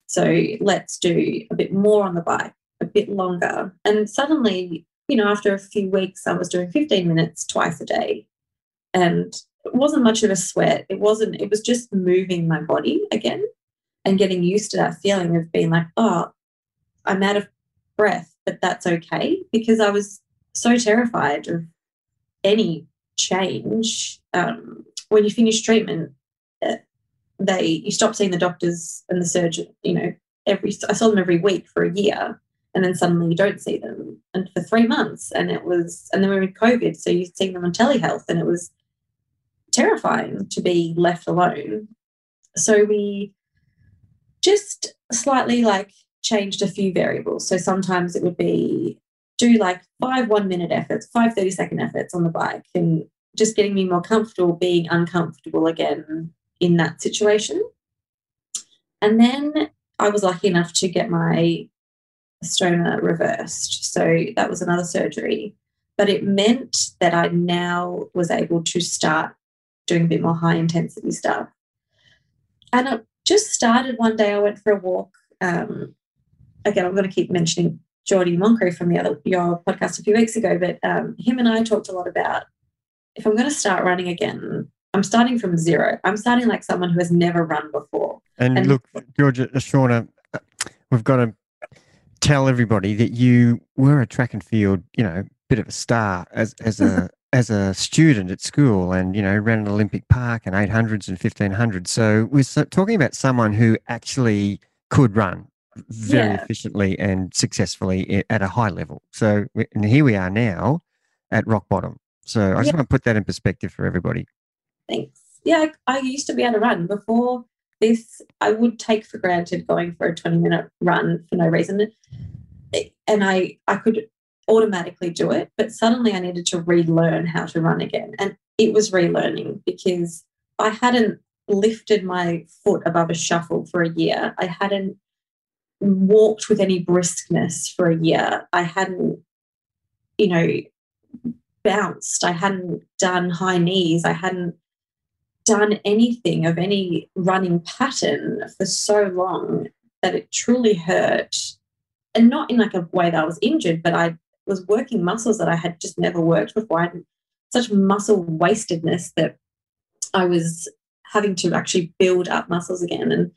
So let's do a bit more on the bike, a bit longer. And suddenly, you know, after a few weeks, I was doing 15 minutes twice a day. And it wasn't much of a sweat. It wasn't, it was just moving my body again and getting used to that feeling of being like, oh, I'm out of breath, but that's okay because I was so terrified of any change. Um, when you finish treatment, uh, they you stop seeing the doctors and the surgeon. You know, every I saw them every week for a year, and then suddenly you don't see them, and for three months, and it was, and then we were in COVID, so you see them on telehealth, and it was terrifying to be left alone. So we just slightly like changed a few variables. So sometimes it would be do like five one minute efforts, five 30 second efforts on the bike, and just getting me more comfortable being uncomfortable again in that situation. And then I was lucky enough to get my stoma reversed. So that was another surgery. But it meant that I now was able to start doing a bit more high intensity stuff. And it just started one day. I went for a walk. Um, again, I'm going to keep mentioning Geordie Moncrief from the other your podcast a few weeks ago, but um, him and I talked a lot about if I'm going to start running again, I'm starting from zero. I'm starting like someone who has never run before. And, and look, Georgia, uh, Shauna, uh, we've got to tell everybody that you were a track and field, you know, bit of a star as as a as a student at school and you know ran an olympic park and 800s and 1500s so we're talking about someone who actually could run very yeah. efficiently and successfully at a high level. So and here we are now at rock bottom. So i just yeah. want to put that in perspective for everybody. Thanks. Yeah I, I used to be able to run before this i would take for granted going for a 20 minute run for no reason and i i could automatically do it. But suddenly I needed to relearn how to run again. And it was relearning because I hadn't lifted my foot above a shuffle for a year. I hadn't walked with any briskness for a year. I hadn't, you know, bounced. I hadn't done high knees. I hadn't done anything of any running pattern for so long that it truly hurt. And not in like a way that I was injured, but I was working muscles that I had just never worked before. I had such muscle wastedness that I was having to actually build up muscles again. And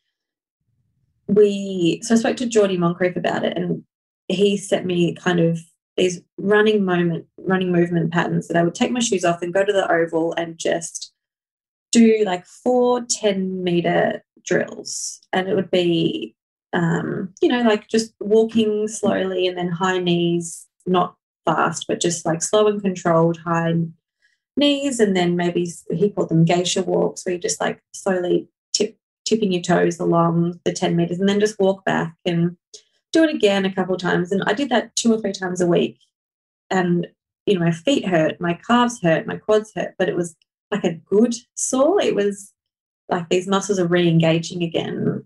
we, so I spoke to Geordie Moncrief about it, and he set me kind of these running moment, running movement patterns that I would take my shoes off and go to the oval and just do like four 10 meter drills. And it would be, um, you know, like just walking slowly and then high knees, not fast, but just like slow and controlled high knees. And then maybe he called them geisha walks where you just like slowly tip, tipping your toes along the 10 meters and then just walk back and do it again a couple times. And I did that two or three times a week. And, you know, my feet hurt, my calves hurt, my quads hurt, but it was like a good sore. It was like these muscles are re engaging again.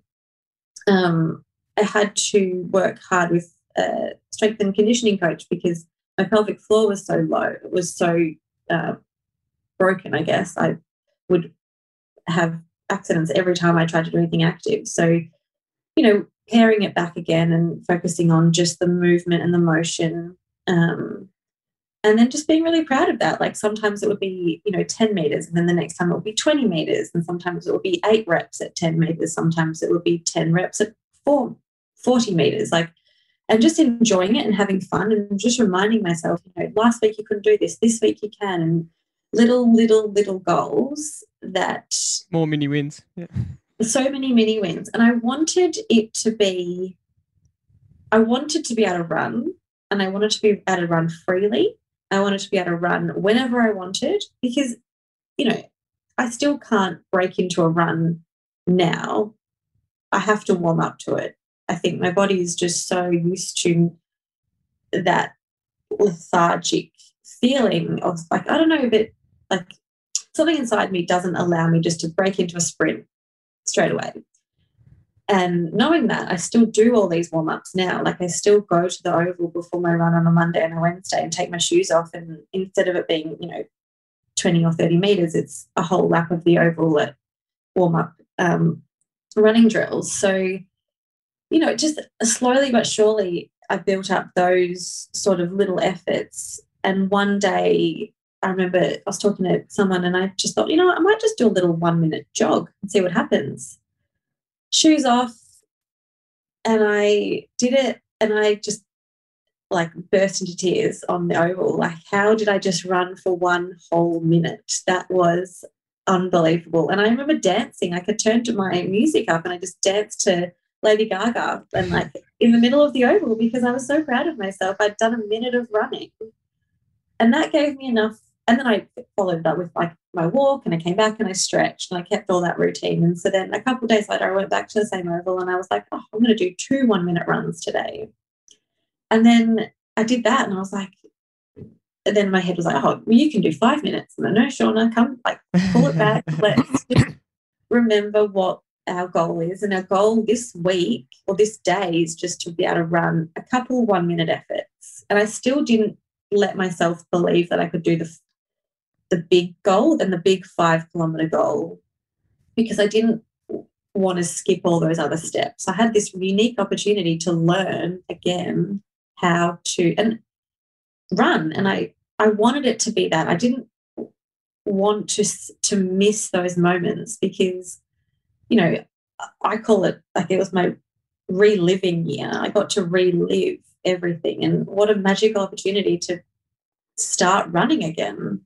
Um, I had to work hard with a strength and conditioning coach because my pelvic floor was so low. It was so uh, broken, I guess. I would have accidents every time I tried to do anything active. So, you know, pairing it back again and focusing on just the movement and the motion. Um, and then just being really proud of that. Like sometimes it would be, you know, 10 meters, and then the next time it would be 20 meters, and sometimes it would be eight reps at 10 meters, sometimes it would be 10 reps at four, 40 meters. Like, and just enjoying it and having fun and just reminding myself, you know, last week you couldn't do this, this week you can, and little, little, little goals that more mini wins. Yeah so many mini wins. And I wanted it to be, I wanted to be able to run and I wanted to be able to run freely. I wanted to be able to run whenever I wanted because, you know, I still can't break into a run now. I have to warm up to it. I think my body is just so used to that lethargic feeling of like, I don't know, but like something inside me doesn't allow me just to break into a sprint straight away. And knowing that, I still do all these warm ups now. Like I still go to the oval before my run on a Monday and a Wednesday and take my shoes off. And instead of it being, you know, 20 or 30 meters, it's a whole lap of the oval at warm up um, running drills. So, you know, just slowly but surely, I built up those sort of little efforts. And one day I remember I was talking to someone and I just thought, you know, I might just do a little one minute jog and see what happens. Shoes off. And I did it and I just like burst into tears on the oval. Like, how did I just run for one whole minute? That was unbelievable. And I remember dancing. I could turn to my music up and I just danced to Lady Gaga and like in the middle of the oval because I was so proud of myself. I'd done a minute of running. And that gave me enough and then I followed that with like my walk and I came back and I stretched and I kept all that routine. And so then a couple of days later, I went back to the same oval and I was like, oh, I'm going to do two one minute runs today. And then I did that and I was like, and then my head was like, oh, well, you can do five minutes. And I know, Shauna, come like pull it back. Let's remember what our goal is. And our goal this week or this day is just to be able to run a couple one minute efforts. And I still didn't let myself believe that I could do the the big goal than the big five kilometer goal because I didn't want to skip all those other steps. I had this unique opportunity to learn again how to and run and I I wanted it to be that. I didn't want to to miss those moments because you know I call it like it was my reliving year. I got to relive everything and what a magical opportunity to start running again.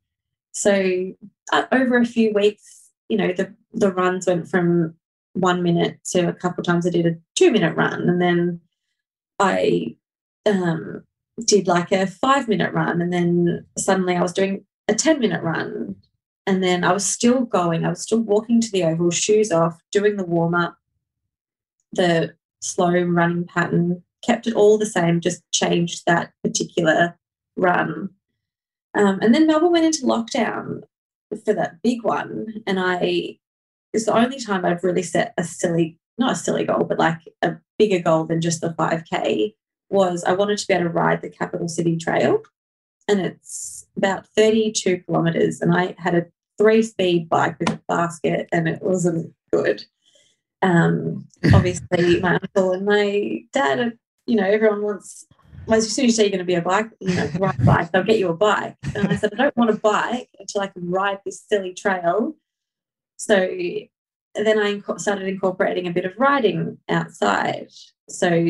So uh, over a few weeks, you know, the the runs went from one minute to a couple times I did a two minute run, and then I um, did like a five minute run, and then suddenly I was doing a ten minute run, and then I was still going. I was still walking to the oval, shoes off, doing the warm up, the slow running pattern, kept it all the same, just changed that particular run. Um, and then Melbourne went into lockdown for that big one. And I, it's the only time I've really set a silly, not a silly goal, but like a bigger goal than just the 5K was I wanted to be able to ride the Capital City Trail. And it's about 32 kilometers. And I had a three speed bike with a basket, and it wasn't good. Um, obviously, my uncle and my dad, are, you know, everyone wants. Well, as soon as you say you're going to be a bike, you know, ride a bike, they'll get you a bike. And I said, I don't want a bike until I can ride this silly trail. So then I inco- started incorporating a bit of riding outside. So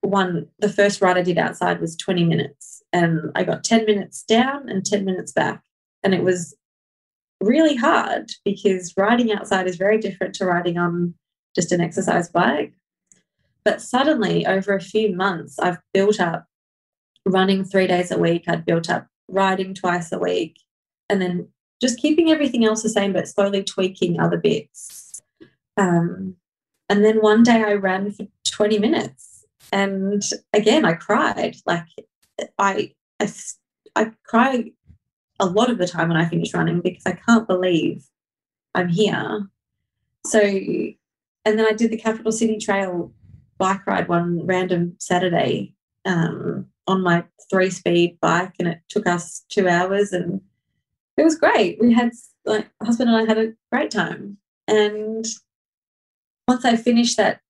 one, the first ride I did outside was 20 minutes, and I got 10 minutes down and 10 minutes back, and it was really hard because riding outside is very different to riding on just an exercise bike. But suddenly, over a few months, I've built up running three days a week. I'd built up riding twice a week, and then just keeping everything else the same, but slowly tweaking other bits. Um, and then one day I ran for 20 minutes, and again I cried. Like I, I, I cry a lot of the time when I finish running because I can't believe I'm here. So, and then I did the Capital City Trail bike ride one random Saturday um, on my three speed bike, and it took us two hours, and it was great. We had like husband and I had a great time, and once I finished that,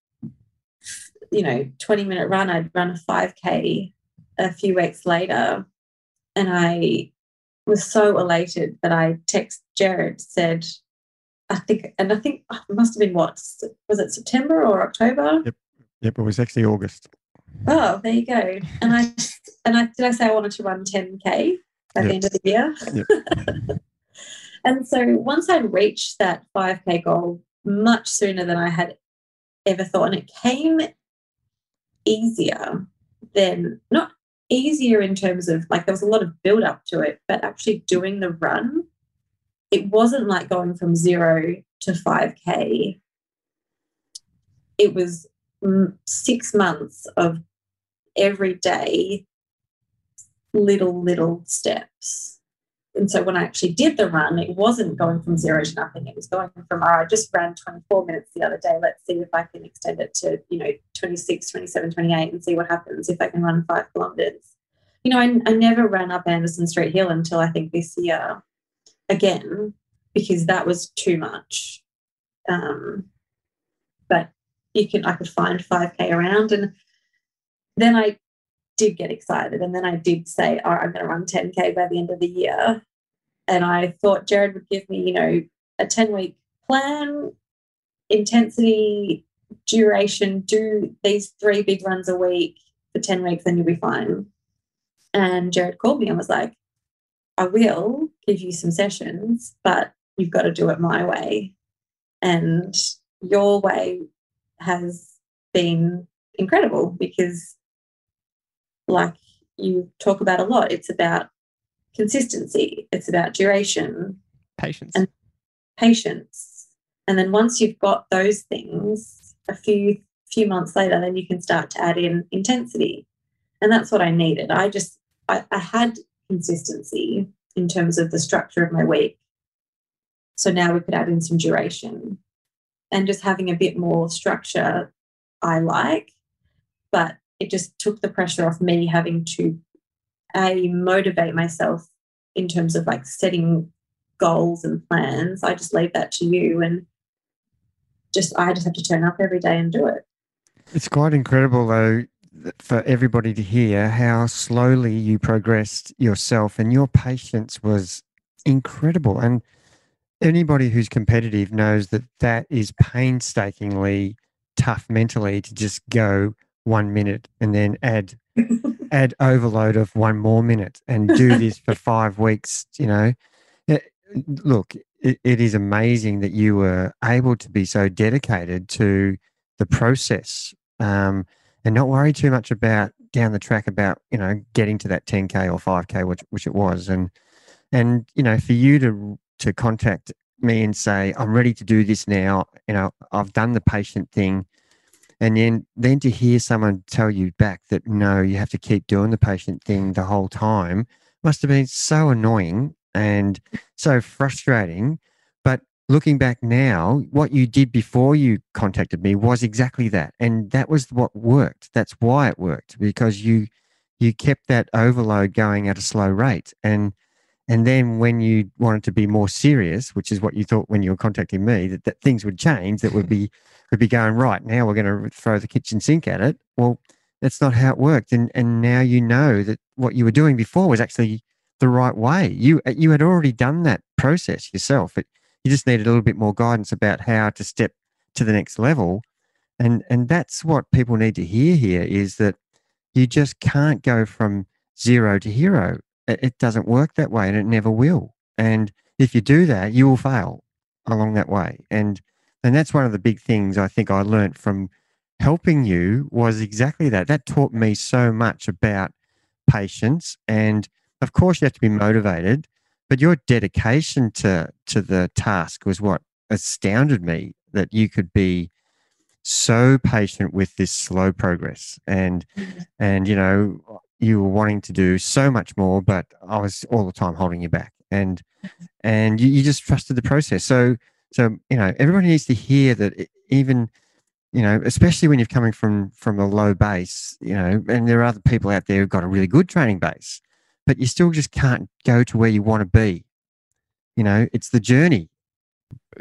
you know, twenty minute run, I'd run a five k a few weeks later, and I was so elated that I text Jared said, I think, and I think oh, it must have been what was it September or October? Yep, yep, it was actually August. Oh, there you go. And I and I did I say I wanted to run 10k by yep. the end of the year. Yep. and so once I reached that 5k goal much sooner than I had ever thought, and it came easier than not easier in terms of like there was a lot of build up to it, but actually doing the run, it wasn't like going from zero to 5K. It was six months of every day little, little steps. And so when I actually did the run, it wasn't going from zero to nothing. It was going from, oh, I just ran 24 minutes the other day. Let's see if I can extend it to, you know, 26, 27, 28 and see what happens if I can run five kilometers. You know, I, I never ran up Anderson Street Hill until I think this year again, because that was too much. Um, you can, I could find 5K around. And then I did get excited. And then I did say, all right, I'm going to run 10K by the end of the year. And I thought Jared would give me, you know, a 10 week plan, intensity, duration, do these three big runs a week for 10 weeks, then you'll be fine. And Jared called me and was like, I will give you some sessions, but you've got to do it my way. And your way has been incredible because like you talk about a lot. It's about consistency, it's about duration, patience, and patience. And then once you've got those things, a few few months later, then you can start to add in intensity. And that's what I needed. I just I, I had consistency in terms of the structure of my week. So now we could add in some duration and just having a bit more structure I like, but it just took the pressure off me having to a motivate myself in terms of like setting goals and plans. I just leave that to you and just I just have to turn up every day and do it. It's quite incredible though for everybody to hear how slowly you progressed yourself and your patience was incredible and anybody who's competitive knows that that is painstakingly tough mentally to just go one minute and then add add overload of one more minute and do this for five weeks you know? It, look it, it is amazing that you were able to be so dedicated to the process um, and not worry too much about down the track about you know getting to that 10k or 5k which which it was and and you know for you to to contact me and say i'm ready to do this now you know i've done the patient thing. And then then to hear someone tell you back that no you have to keep doing the patient thing the whole time must have been so annoying and so frustrating. But looking back now what you did before you contacted me was exactly that and that was what worked. That's why it worked because you you kept that overload going at a slow rate. And And then when you wanted to be more serious, which is what you thought when you were contacting me, that, that things would change, that would be would be going right now. We're going to throw the kitchen sink at it. Well, that's not how it worked. And and now you know that what you were doing before was actually the right way. You uh, you had already done that process yourself. It, you just needed a little bit more guidance about how to step to the next level. And and that's what people need to hear here is that you just can't go from zero to hero. It, doesn't work that way and it never will. And if you do that, you will fail along that way. And and that's one of the big things I think I learned from helping you was exactly that. That taught me so much about patience. And of course, you have to be motivated, but your dedication to, to the task was what astounded me that you could be so patient with this slow progress and mm-hmm. and you know you were wanting to do so much more but i was all the time holding you back. And mm-hmm. and you, you just trusted the process. So so you know everybody needs to hear that even you know especially when you're coming from from a low base you know and there are other people out there who've got a really good training base but you still just can't go to where you want to be. You know it's the journey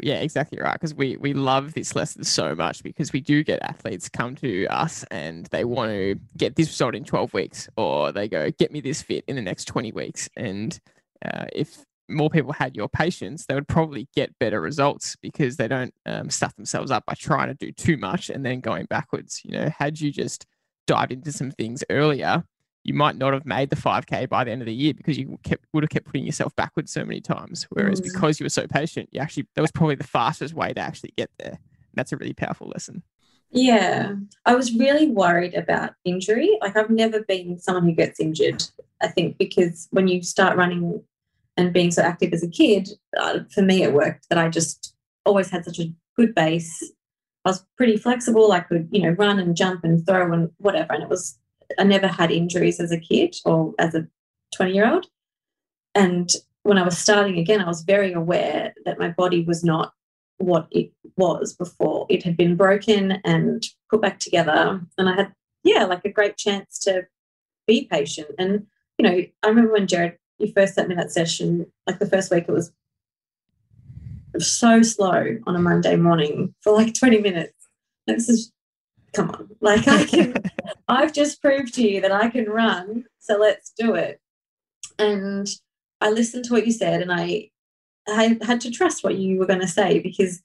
yeah, exactly right. Because we we love this lesson so much because we do get athletes come to us and they want to get this result in 12 weeks, or they go get me this fit in the next 20 weeks. And uh, if more people had your patience, they would probably get better results because they don't um, stuff themselves up by trying to do too much and then going backwards. You know, had you just dived into some things earlier, you might not have made the 5k by the end of the year because you kept would have kept putting yourself backwards so many times. Whereas mm. because you were so patient you actually that was probably the fastest way to actually get there. That's a really powerful lesson. Yeah. I was really worried about injury. Like i've never been someone who gets injured i think because when you start running and being so active as a kid uh, for me it worked that i just always had such a good base. I was pretty flexible. I could you know run and jump and throw and whatever. And it was I never had injuries as a kid or as a 20 year old. And when I was starting again, I was very aware that my body was not what it was before. It had been broken and put back together. And I had, yeah, like a great chance to be patient. And, you know, I remember when Jared, you first sent me that session, like the first week, it was so slow on a Monday morning for like 20 minutes. This is come on, like I can, I've just proved to you that I can run, so let's do it. And I listened to what you said, and I, I had to trust what you were going to say because,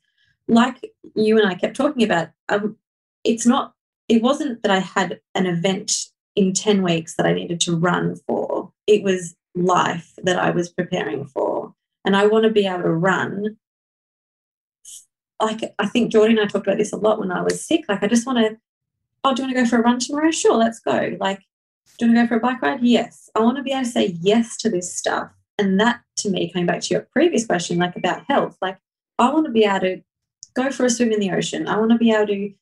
like you and I kept talking about, um, it's not, it wasn't that I had an event in 10 weeks that I needed to run for. It was life that I was preparing for. And I want to be able to run like I think Geordie and I talked about this a lot when I was sick. Like I just want to, oh, do you want to go for a run tomorrow? Sure, let's go. Like, do you want to go for a bike ride? Yes. I want to be able to say yes to this stuff. And that to me, coming back to your previous question, like about health, like I want to be able to go for a swim in the ocean. I want to be able to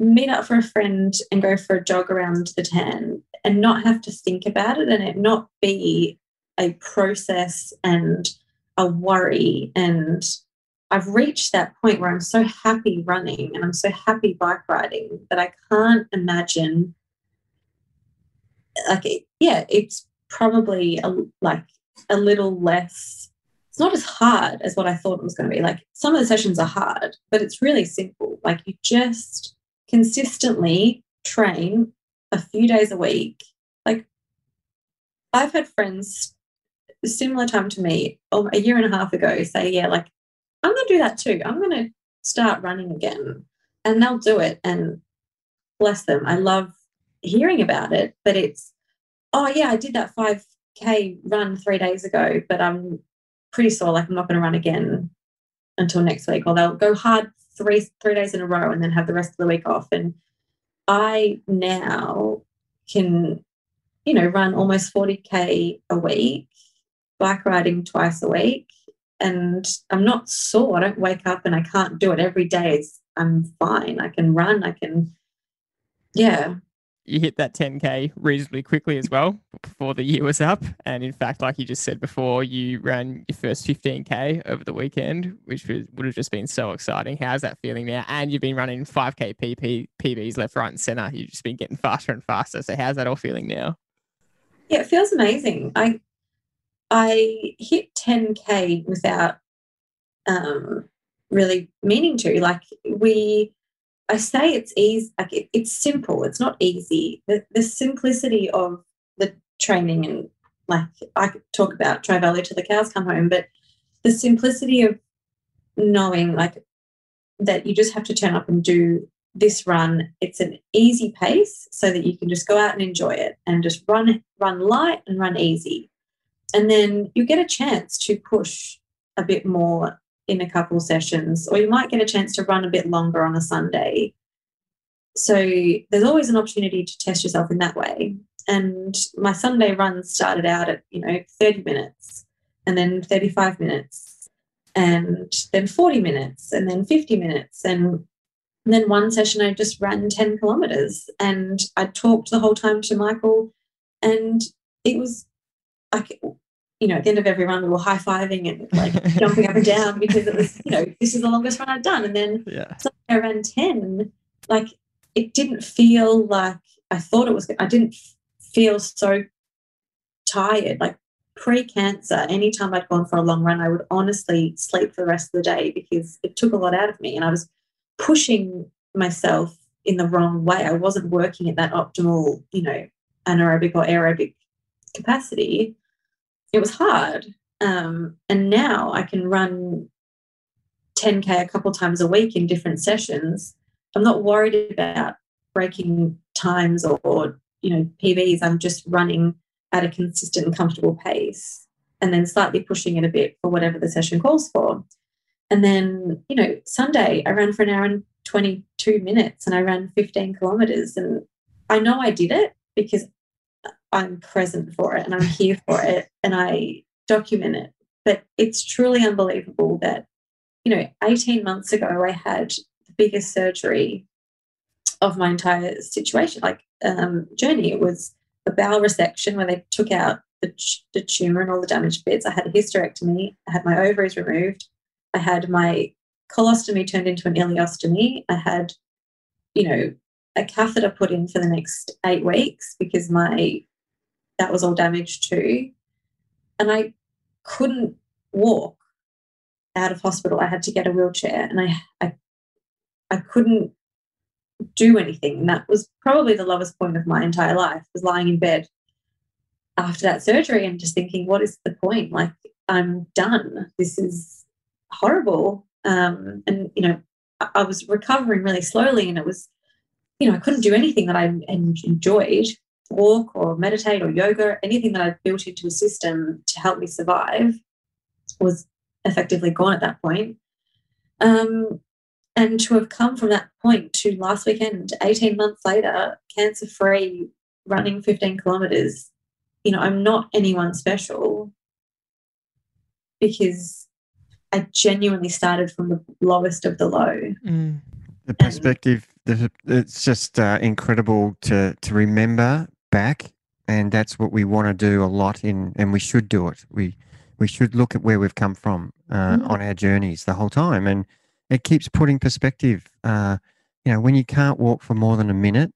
meet up for a friend and go for a jog around the tan and not have to think about it and it not be a process and a worry and I've reached that point where I'm so happy running and I'm so happy bike riding that I can't imagine like it, yeah it's probably a, like a little less it's not as hard as what I thought it was going to be. Like some of the sessions are hard but it's really simple. Like you just consistently train a few days a week. Like I've had friends similar time to me oh, a year and a half ago say yeah like I'm going to do that too. I'm going to start running again. And they'll do it. And bless them. I love hearing about it, but it's, oh, yeah, I did that 5K run three days ago, but I'm pretty sore. Like, I'm not going to run again until next week. Or they'll go hard three three days in a row and then have the rest of the week off. And I now can, you know, run almost 40K a week, bike riding twice a week, and I'm not sore. I don't wake up and I can't do it every day. It's, I'm fine. I can run. I can, yeah. You hit that 10K reasonably quickly as well before the year was up. And in fact, like you just said before, you ran your first 15K over the weekend, which was, would have just been so exciting. How's that feeling now? And you've been running 5K PP, PBs left, right, and center. You've just been getting faster and faster. So, how's that all feeling now? Yeah, it feels amazing. I I hit 10K without um, really meaning to. Like, we, I say it's easy, like, it, it's simple, it's not easy. The, the simplicity of the training, and like, I could talk about Tri Velo till the cows come home, but the simplicity of knowing, like, that you just have to turn up and do this run it's an easy pace so that you can just go out and enjoy it and just run run light and run easy and then you get a chance to push a bit more in a couple sessions or you might get a chance to run a bit longer on a sunday so there's always an opportunity to test yourself in that way and my sunday runs started out at you know 30 minutes and then 35 minutes and then 40 minutes and then 50 minutes and then one session, I just ran 10 kilometers and I talked the whole time to Michael. And it was like, you know, at the end of every run, we were high fiving and like jumping up and down because it was, you know, this is the longest run I've done. And then Yeah. I ran 10, like it didn't feel like I thought it was, I didn't feel so tired. Like pre cancer, anytime I'd gone for a long run, I would honestly sleep for the rest of the day because it took a lot out of me. And I was pushing myself in the wrong way. I wasn't working at that optimal, you know, anaerobic or aerobic capacity. It was hard. Um, and now I can run 10K a couple times a week in different sessions. I'm not worried about breaking times or, or, you know, PBs. I'm just running at a consistent and comfortable pace and then slightly pushing it a bit for whatever the session calls for. And then, you know, Sunday I ran for an hour and 22 minutes and I ran 15 kilometers. And I know I did it because I'm present for it and I'm here for it and I document it. But it's truly unbelievable that, you know, 18 months ago I had the biggest surgery of my entire situation, like um, journey. It was a bowel resection where they took out the, the tumor and all the damaged bits. I had a hysterectomy. I had my ovaries removed. I had my colostomy turned into an ileostomy. I had, you know, a catheter put in for the next eight weeks because my that was all damaged too. And I couldn't walk out of hospital. I had to get a wheelchair and I I, I couldn't do anything. And that was probably the lowest point of my entire life, was lying in bed after that surgery and just thinking, what is the point? Like I'm done. This is horrible. Um, and you know, I, I was recovering really slowly, and it was, you know, I couldn't do anything that I enjoyed, walk or meditate or yoga, anything that I built into a system to help me survive, was effectively gone at that point. Um, and to have come from that point to last weekend, 18 months later, cancer free, running 15 kilometers, you know, I'm not anyone special because I genuinely started from the lowest of the low. Mm. The perspective, the, it's just uh, incredible to to remember back, and that's what we want to do a lot in, and we should do it. We we should look at where we've come from uh, Mm. on our journeys the whole time, and it keeps putting perspective. Uh, you know, when you can't walk for more than a minute,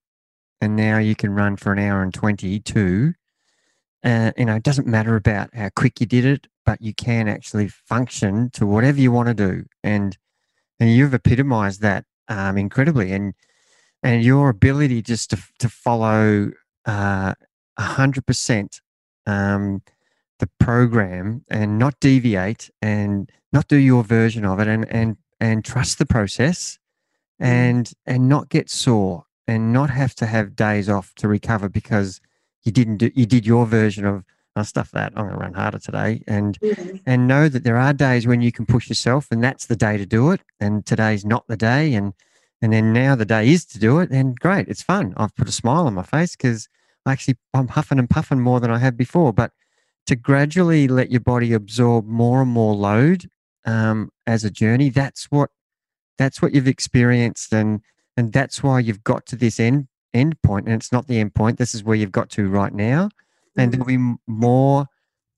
and now you can run for an hour and twenty-two. Uh, you know, it doesn't matter about how quick you did it, but you can actually function to whatever you want to do, and and you've epitomized that um, incredibly, and and your ability just to to follow uh, a hundred percent um, the program and not deviate and not do your version of it, and and and trust the process, and and not get sore and not have to have days off to recover because you didn't do you did your version of oh, stuff that I'm going to run harder today. And Mm. and know that there are days when you can push yourself and that's the day to do it and today's not the day and and then now the day is to do it and great it's fun. I've put a smile on my face because actually i'm huffing and puffing more than i have before but to gradually let your body absorb more and more load um, as a journey that's what that's what you've experienced and and that's why you've got to this end end point and it's not the end point this is where you've got to right now and there'll be more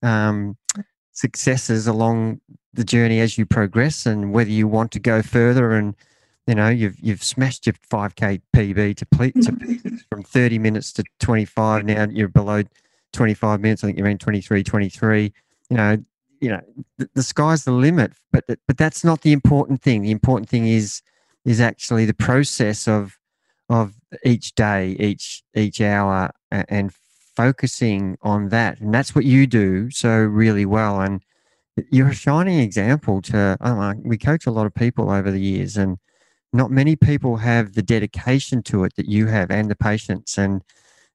um, successes along the journey as you progress and whether you want to go further and you know you've you've smashed your 5k pb to, ple- to mm-hmm. from 30 minutes to 25 now you're below 25 minutes i think you're in 23 23 you know, you know, the, the sky's the limit. But but that's not the important thing. The important thing is is actually the process of of each day, each each hour, and focusing on that. And that's what you do so really well. And you're a shining example to. I don't know, we coach a lot of people over the years, and not many people have the dedication to it that you have, and the patience, and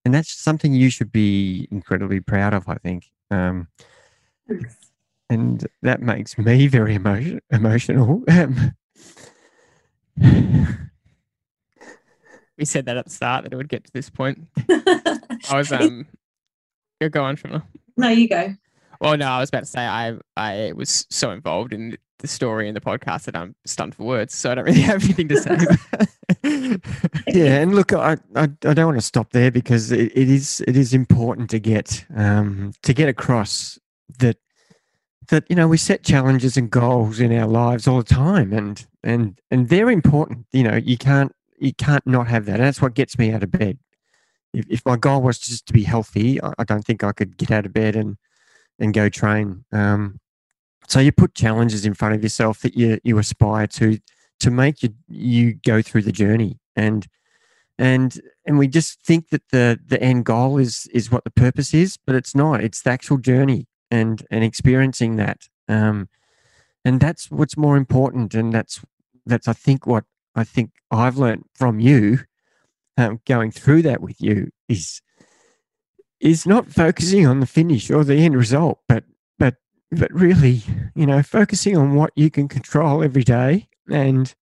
and that's something you should be incredibly proud of. I think. Um, and that makes me very emo- emotional. we said that at the start that it would get to this point. I was um, you're going from. No, you go. Well, no, I was about to say I I was so involved in the story and the podcast that I'm stunned for words, so I don't really have anything to say. yeah, and look, I, I, I don't want to stop there because it, it is it is important to get um, to get across that that you know we set challenges and goals in our lives all the time, and and and they're important. You know, you can't you can't not have that. And that's what gets me out of bed. If, if my goal was just to be healthy, I, I don't think I could get out of bed and and go train. Um, so you put challenges in front of yourself that you you aspire to to make you you go through the journey and and and we just think that the the end goal is is what the purpose is, but it's not. It's the actual journey and and experiencing that. Um, and that's what's more important, and that's that's I think what I think I've learned from you, um, going through that with you is is not focusing on the finish or the end result, but but really, you know, focusing on what you can control every day and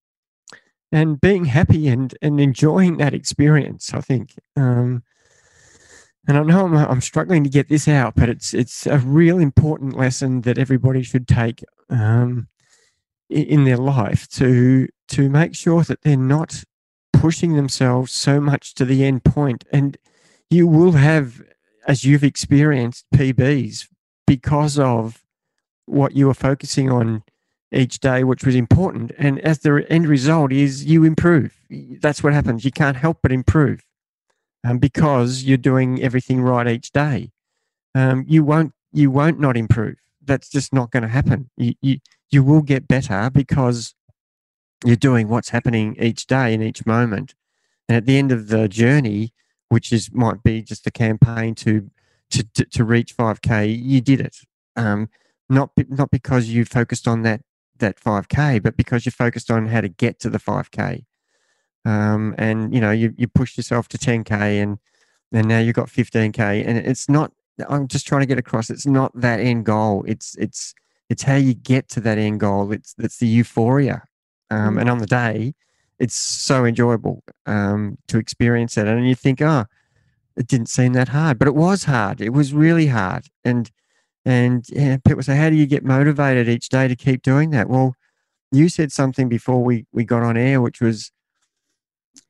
and being happy and and enjoying that experience. I think, um, and I know I'm, I'm struggling to get this out, but it's it's a real important lesson that everybody should take um, in their life to to make sure that they're not pushing themselves so much to the end point and you will have as you've experienced PBs because of what you were focusing on each day, which was important. And as the end result is you improve. That's what happens. You can't help but improve um, because you're doing everything right each day. Um, you won't you won't not improve. That's just not going to happen. You, you you will get better because you're doing what's happening each day and each moment. And at the end of the journey, which is might be just a campaign to to to, to reach 5k, you did it. Um, not not because you focused on that that 5k, but because you focused on how to get to the 5k. Um, and you know you you pushed yourself to 10k and and now you've got 15k and it's not i'm just trying to get across it's not that end goal it's it's it's how you get to that end goal it's it's the euphoria um, and on the day it's so enjoyable um, to experience it. And you think, oh, it didn't seem that hard, but it was hard. It was really hard. And and yeah, people say, how do you get motivated each day to keep doing that? Well, you said something before we we got on air, which was,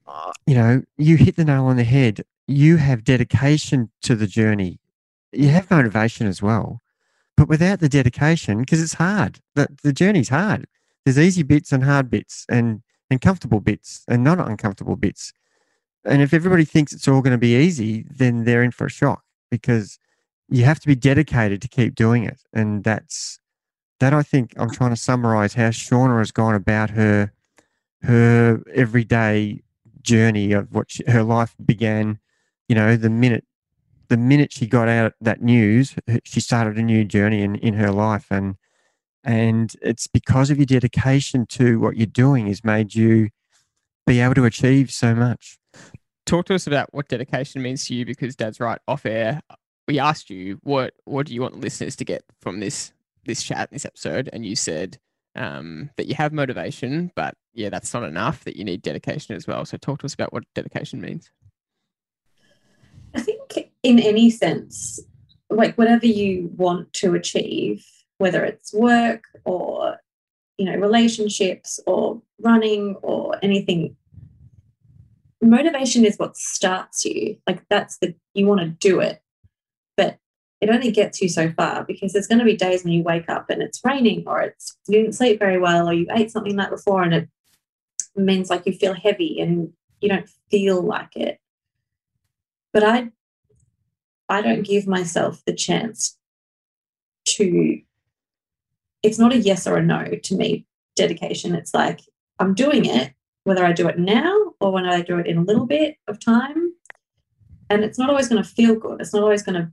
uh, you know, you hit the nail on the head. You have dedication to the journey. You have motivation as well, but without the dedication, because it's hard. The the journey's hard. There's easy bits and hard bits, and and comfortable bits and not uncomfortable bits. And if everybody thinks it's all going to be easy, then they're in for a shock because you have to be dedicated to keep doing it. And that's that I think I'm trying to summarize how Shauna has gone about her her everyday journey of what she, her life began, you know, the minute the minute she got out that news, she started a new journey in, in her life. And and it's because of your dedication to what you're doing has made you be able to achieve so much. Talk to us about what dedication means to you because Dad's right off air. We asked you what what do you want listeners to get from this this chat, this episode, and you said um, that you have motivation, but yeah, that's not enough. That you need dedication as well. So talk to us about what dedication means. I think in any sense, like whatever you want to achieve, whether it's work or you know relationships or running or anything motivation is what starts you like that's the you want to do it it only gets you so far because there's going to be days when you wake up and it's raining or it's you didn't sleep very well or you ate something like before and it means like you feel heavy and you don't feel like it. But i i don't give myself the chance to it's not a yes or a no to me dedication. It's like i'm doing it whether i do it now or when i do it in a little bit of time and it's not always going to feel good. It's not always going to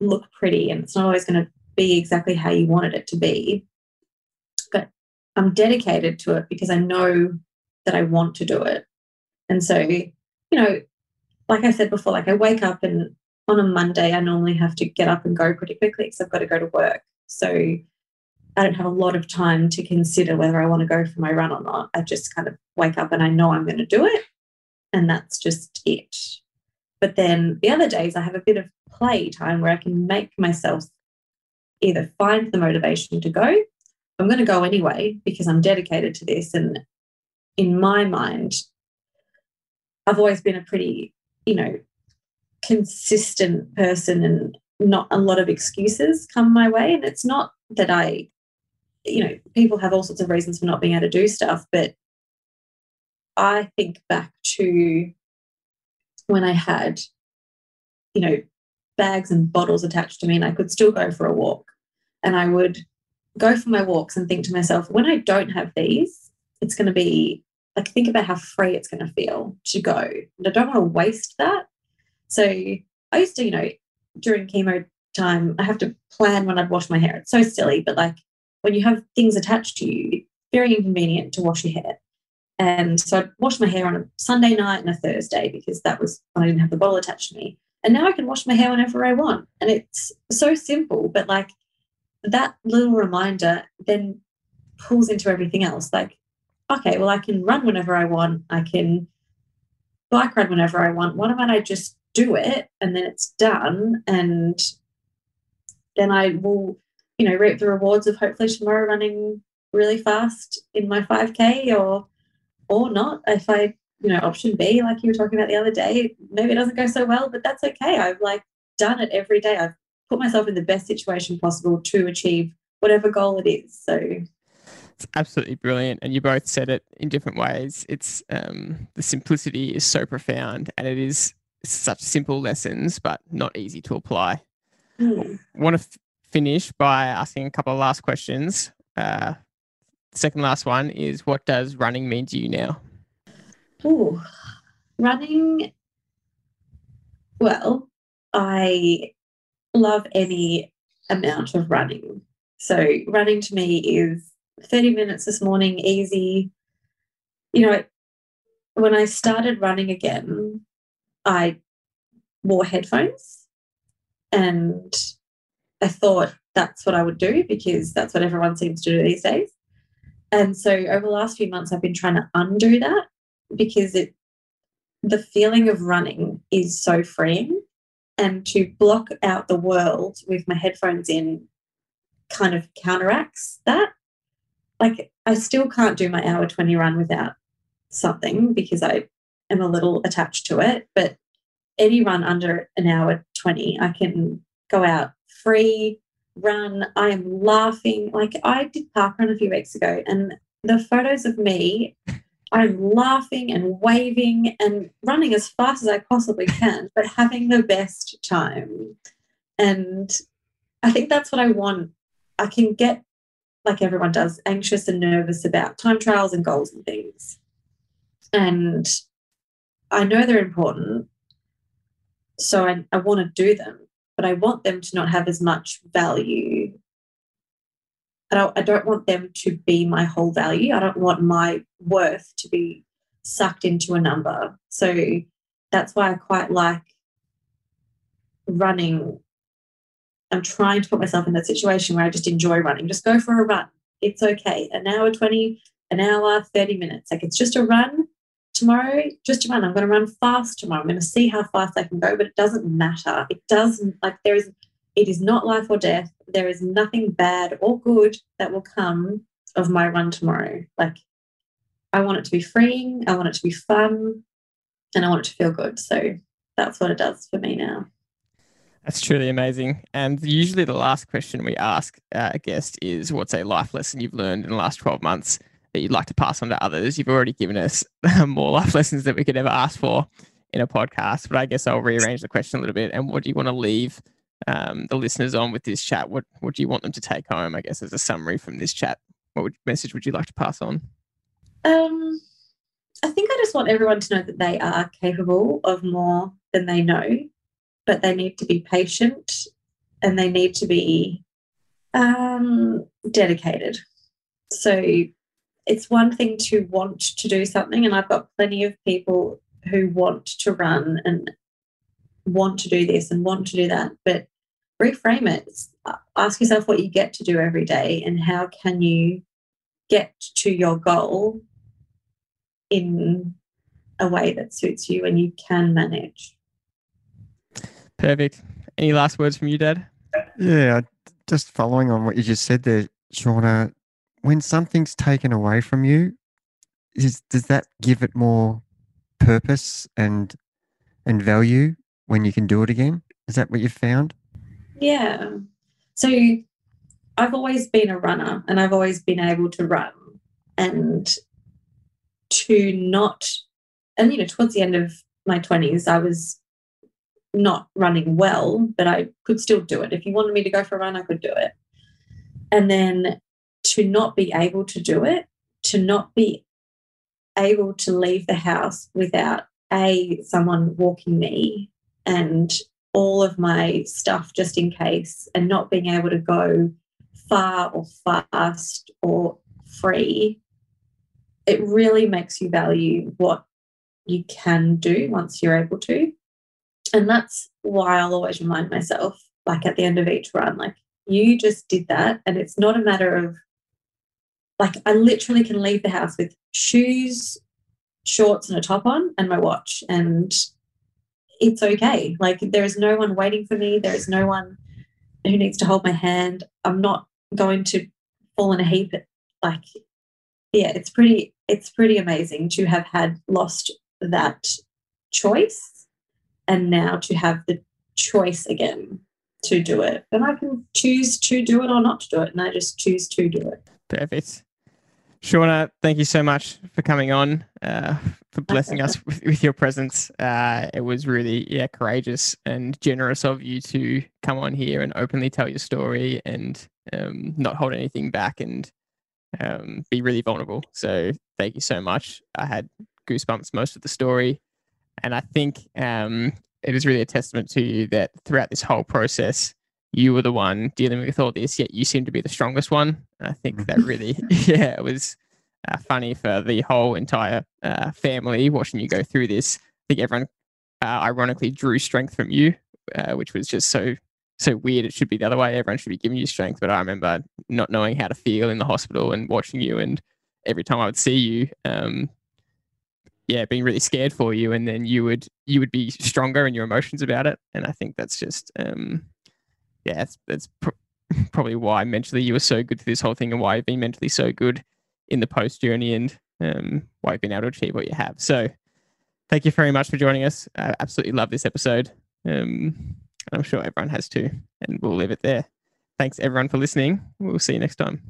look pretty and it's not always going to be exactly how you wanted it to be but i'm dedicated to it because i know that i want to do it and so you know like i said before like i wake up and on a monday i normally have to get up and go pretty quickly because i've got to go to work so I don't have a lot of time to consider whether I want to go for my run or not. I just kind of wake up and I know I'm going to do it. And that's just it. But then the other days, I have a bit of play time where I can make myself either find the motivation to go. I'm going to go anyway because I'm dedicated to this. And in my mind, I've always been a pretty, you know, consistent person and not a lot of excuses come my way. And it's not that I you know, people have all sorts of reasons for not being able to do stuff, but I think back to when I had, you know, bags and bottles attached to me and I could still go for a walk. And I would go for my walks and think to myself, when I don't have these, it's going to be like, think about how free it's going to feel to go. And I don't want to waste that. So I used to, you know, during chemo time, I have to plan when I'd wash my hair. It's so silly, but like when you have things attached to you, very inconvenient to wash your hair. And so I'd wash my hair on a Sunday night and a Thursday because that was when I didn't have the bottle attached to me. And now I can wash my hair whenever I want. And it's so simple, but like that little reminder then pulls into everything else. Like, okay, well, I can run whenever I want. I can bike ride whenever I want. Why don't I just do it and then it's done? And then I will you know, reap the rewards of hopefully tomorrow running really fast in my 5K or or not. If I, you know, option B, like you were talking about the other day, maybe it doesn't go so well, but that's okay. I've like done it every day. I've put myself in the best situation possible to achieve whatever goal it is. So it's absolutely brilliant. And you both said it in different ways. It's um, the simplicity is so profound and it is such simple lessons, but not easy to apply. Mm. Want to f- finish by asking a couple of last questions. Uh, second last one is what does running mean to you now? Oh, running. Well, I love any amount of running. So, running to me is 30 minutes this morning, easy. You know, when I started running again, I wore headphones and I thought that's what I would do because that's what everyone seems to do these days. And so over the last few months, I've been trying to undo that because it the feeling of running is so freeing. And to block out the world with my headphones in kind of counteracts that. Like I still can't do my hour 20 run without something because I am a little attached to it. But any run under an hour 20, I can go out free run. I am laughing. Like I did park run a few weeks ago, and the photos of me, I'm laughing and waving and running as fast as I possibly can, but having the best time. And I think that's what I want. I can get, like everyone does, anxious and nervous about time trials and goals and things. And I know they're important. So I, I want to do them but I want them to not have as much value. I don't, I don't want them to be my whole value. I don't want my worth to be sucked into a number. So that's why I quite like running. I'm trying to put myself in that situation where I just enjoy running. Just go for a run. It's okay. An hour 20, an hour, 30 minutes. Like it's just a run tomorrow, just to run. I'm going to run fast tomorrow. I'm going to see how fast I can go, but it doesn't matter. It doesn't like there is. It is not life or death. There is nothing bad or good that will come of my run tomorrow. Like I want it to be freeing. I want it to be fun, and I want it to feel good. So that's what it does for me now. That's truly amazing. And usually, the last question we ask uh, a guest is, "What's a life lesson you've learned in the last twelve months?" That you'd like to pass on to others. You've already given us more life lessons that we could ever ask for in a podcast, but I guess I'll rearrange the question a little bit. And what do you want to leave um, the listeners on with this chat? What what do you want them to take home? I guess as a summary from this chat, what would, message would you like to pass on? Um, I think I just want everyone to know that they are capable of more than they know, but they need to be patient and they need to be um, dedicated. So it's one thing to want to do something, and I've got plenty of people who want to run and want to do this and want to do that, but reframe it. Uh, ask yourself what you get to do every day and how can you get to your goal in a way that suits you and you can manage. Perfect. Any last words from you, Dad? Yeah, just following on what you just said there, Shauna, when something's taken away from you, is, does that give it more purpose and and value when you can do it again? Is that what you've found? Yeah. So I've always been a runner and I've always been able to run. And to not, and you know, towards the end of my 20s, I was not running well, but I could still do it. If you wanted me to go for a run, I could do it. And then to not be able to do it, to not be able to leave the house without a someone walking me and all of my stuff just in case and not being able to go far or fast or free it really makes you value what you can do once you're able to. And that's why I'll always remind myself, like at the end of each run, like you just did that. And it's not a matter of like I literally can leave the house with shoes, shorts, and a top on and my watch. And it's okay. Like there is no one waiting for me. There is no one who needs to hold my hand. I'm not going to fall in a heap. Like, yeah, it's pretty it's pretty amazing to have had lost that choice and now to have the choice again to do it. And I can choose to do it or not to do it. And I just choose to do it. Perfect. Shauna, thank you so much for coming on, uh, for blessing us with, with, your presence. Uh, it was really, yeah, courageous and generous of you to come on here and openly tell your story and um, not hold anything back and um, be really vulnerable. So thank you so much. I had goosebumps most of the story, and I think um, it is really a testament to you that throughout this whole process, you were the one dealing with all this, yet you seem to be the strongest one. And I think that really, yeah, it was uh, funny for the whole entire uh, family watching you go through this. I think everyone uh, ironically drew strength from you, uh, which was just so so weird. It should be the other way. Everyone should be giving you strength. But I remember not knowing how to feel in the hospital and watching you. And every time I would see you, um, yeah, being really scared for you. And then you would you would be stronger in your emotions about it. And I think that's just um, yeah, that's, that's pr- probably why mentally you were so good to this whole thing and why you've been mentally so good in the post journey and um, why you've been able to achieve what you have. So thank you very much for joining us. I absolutely love this episode. Um, I'm sure everyone has too. And we'll leave it there. Thanks everyone for listening. We'll see you next time.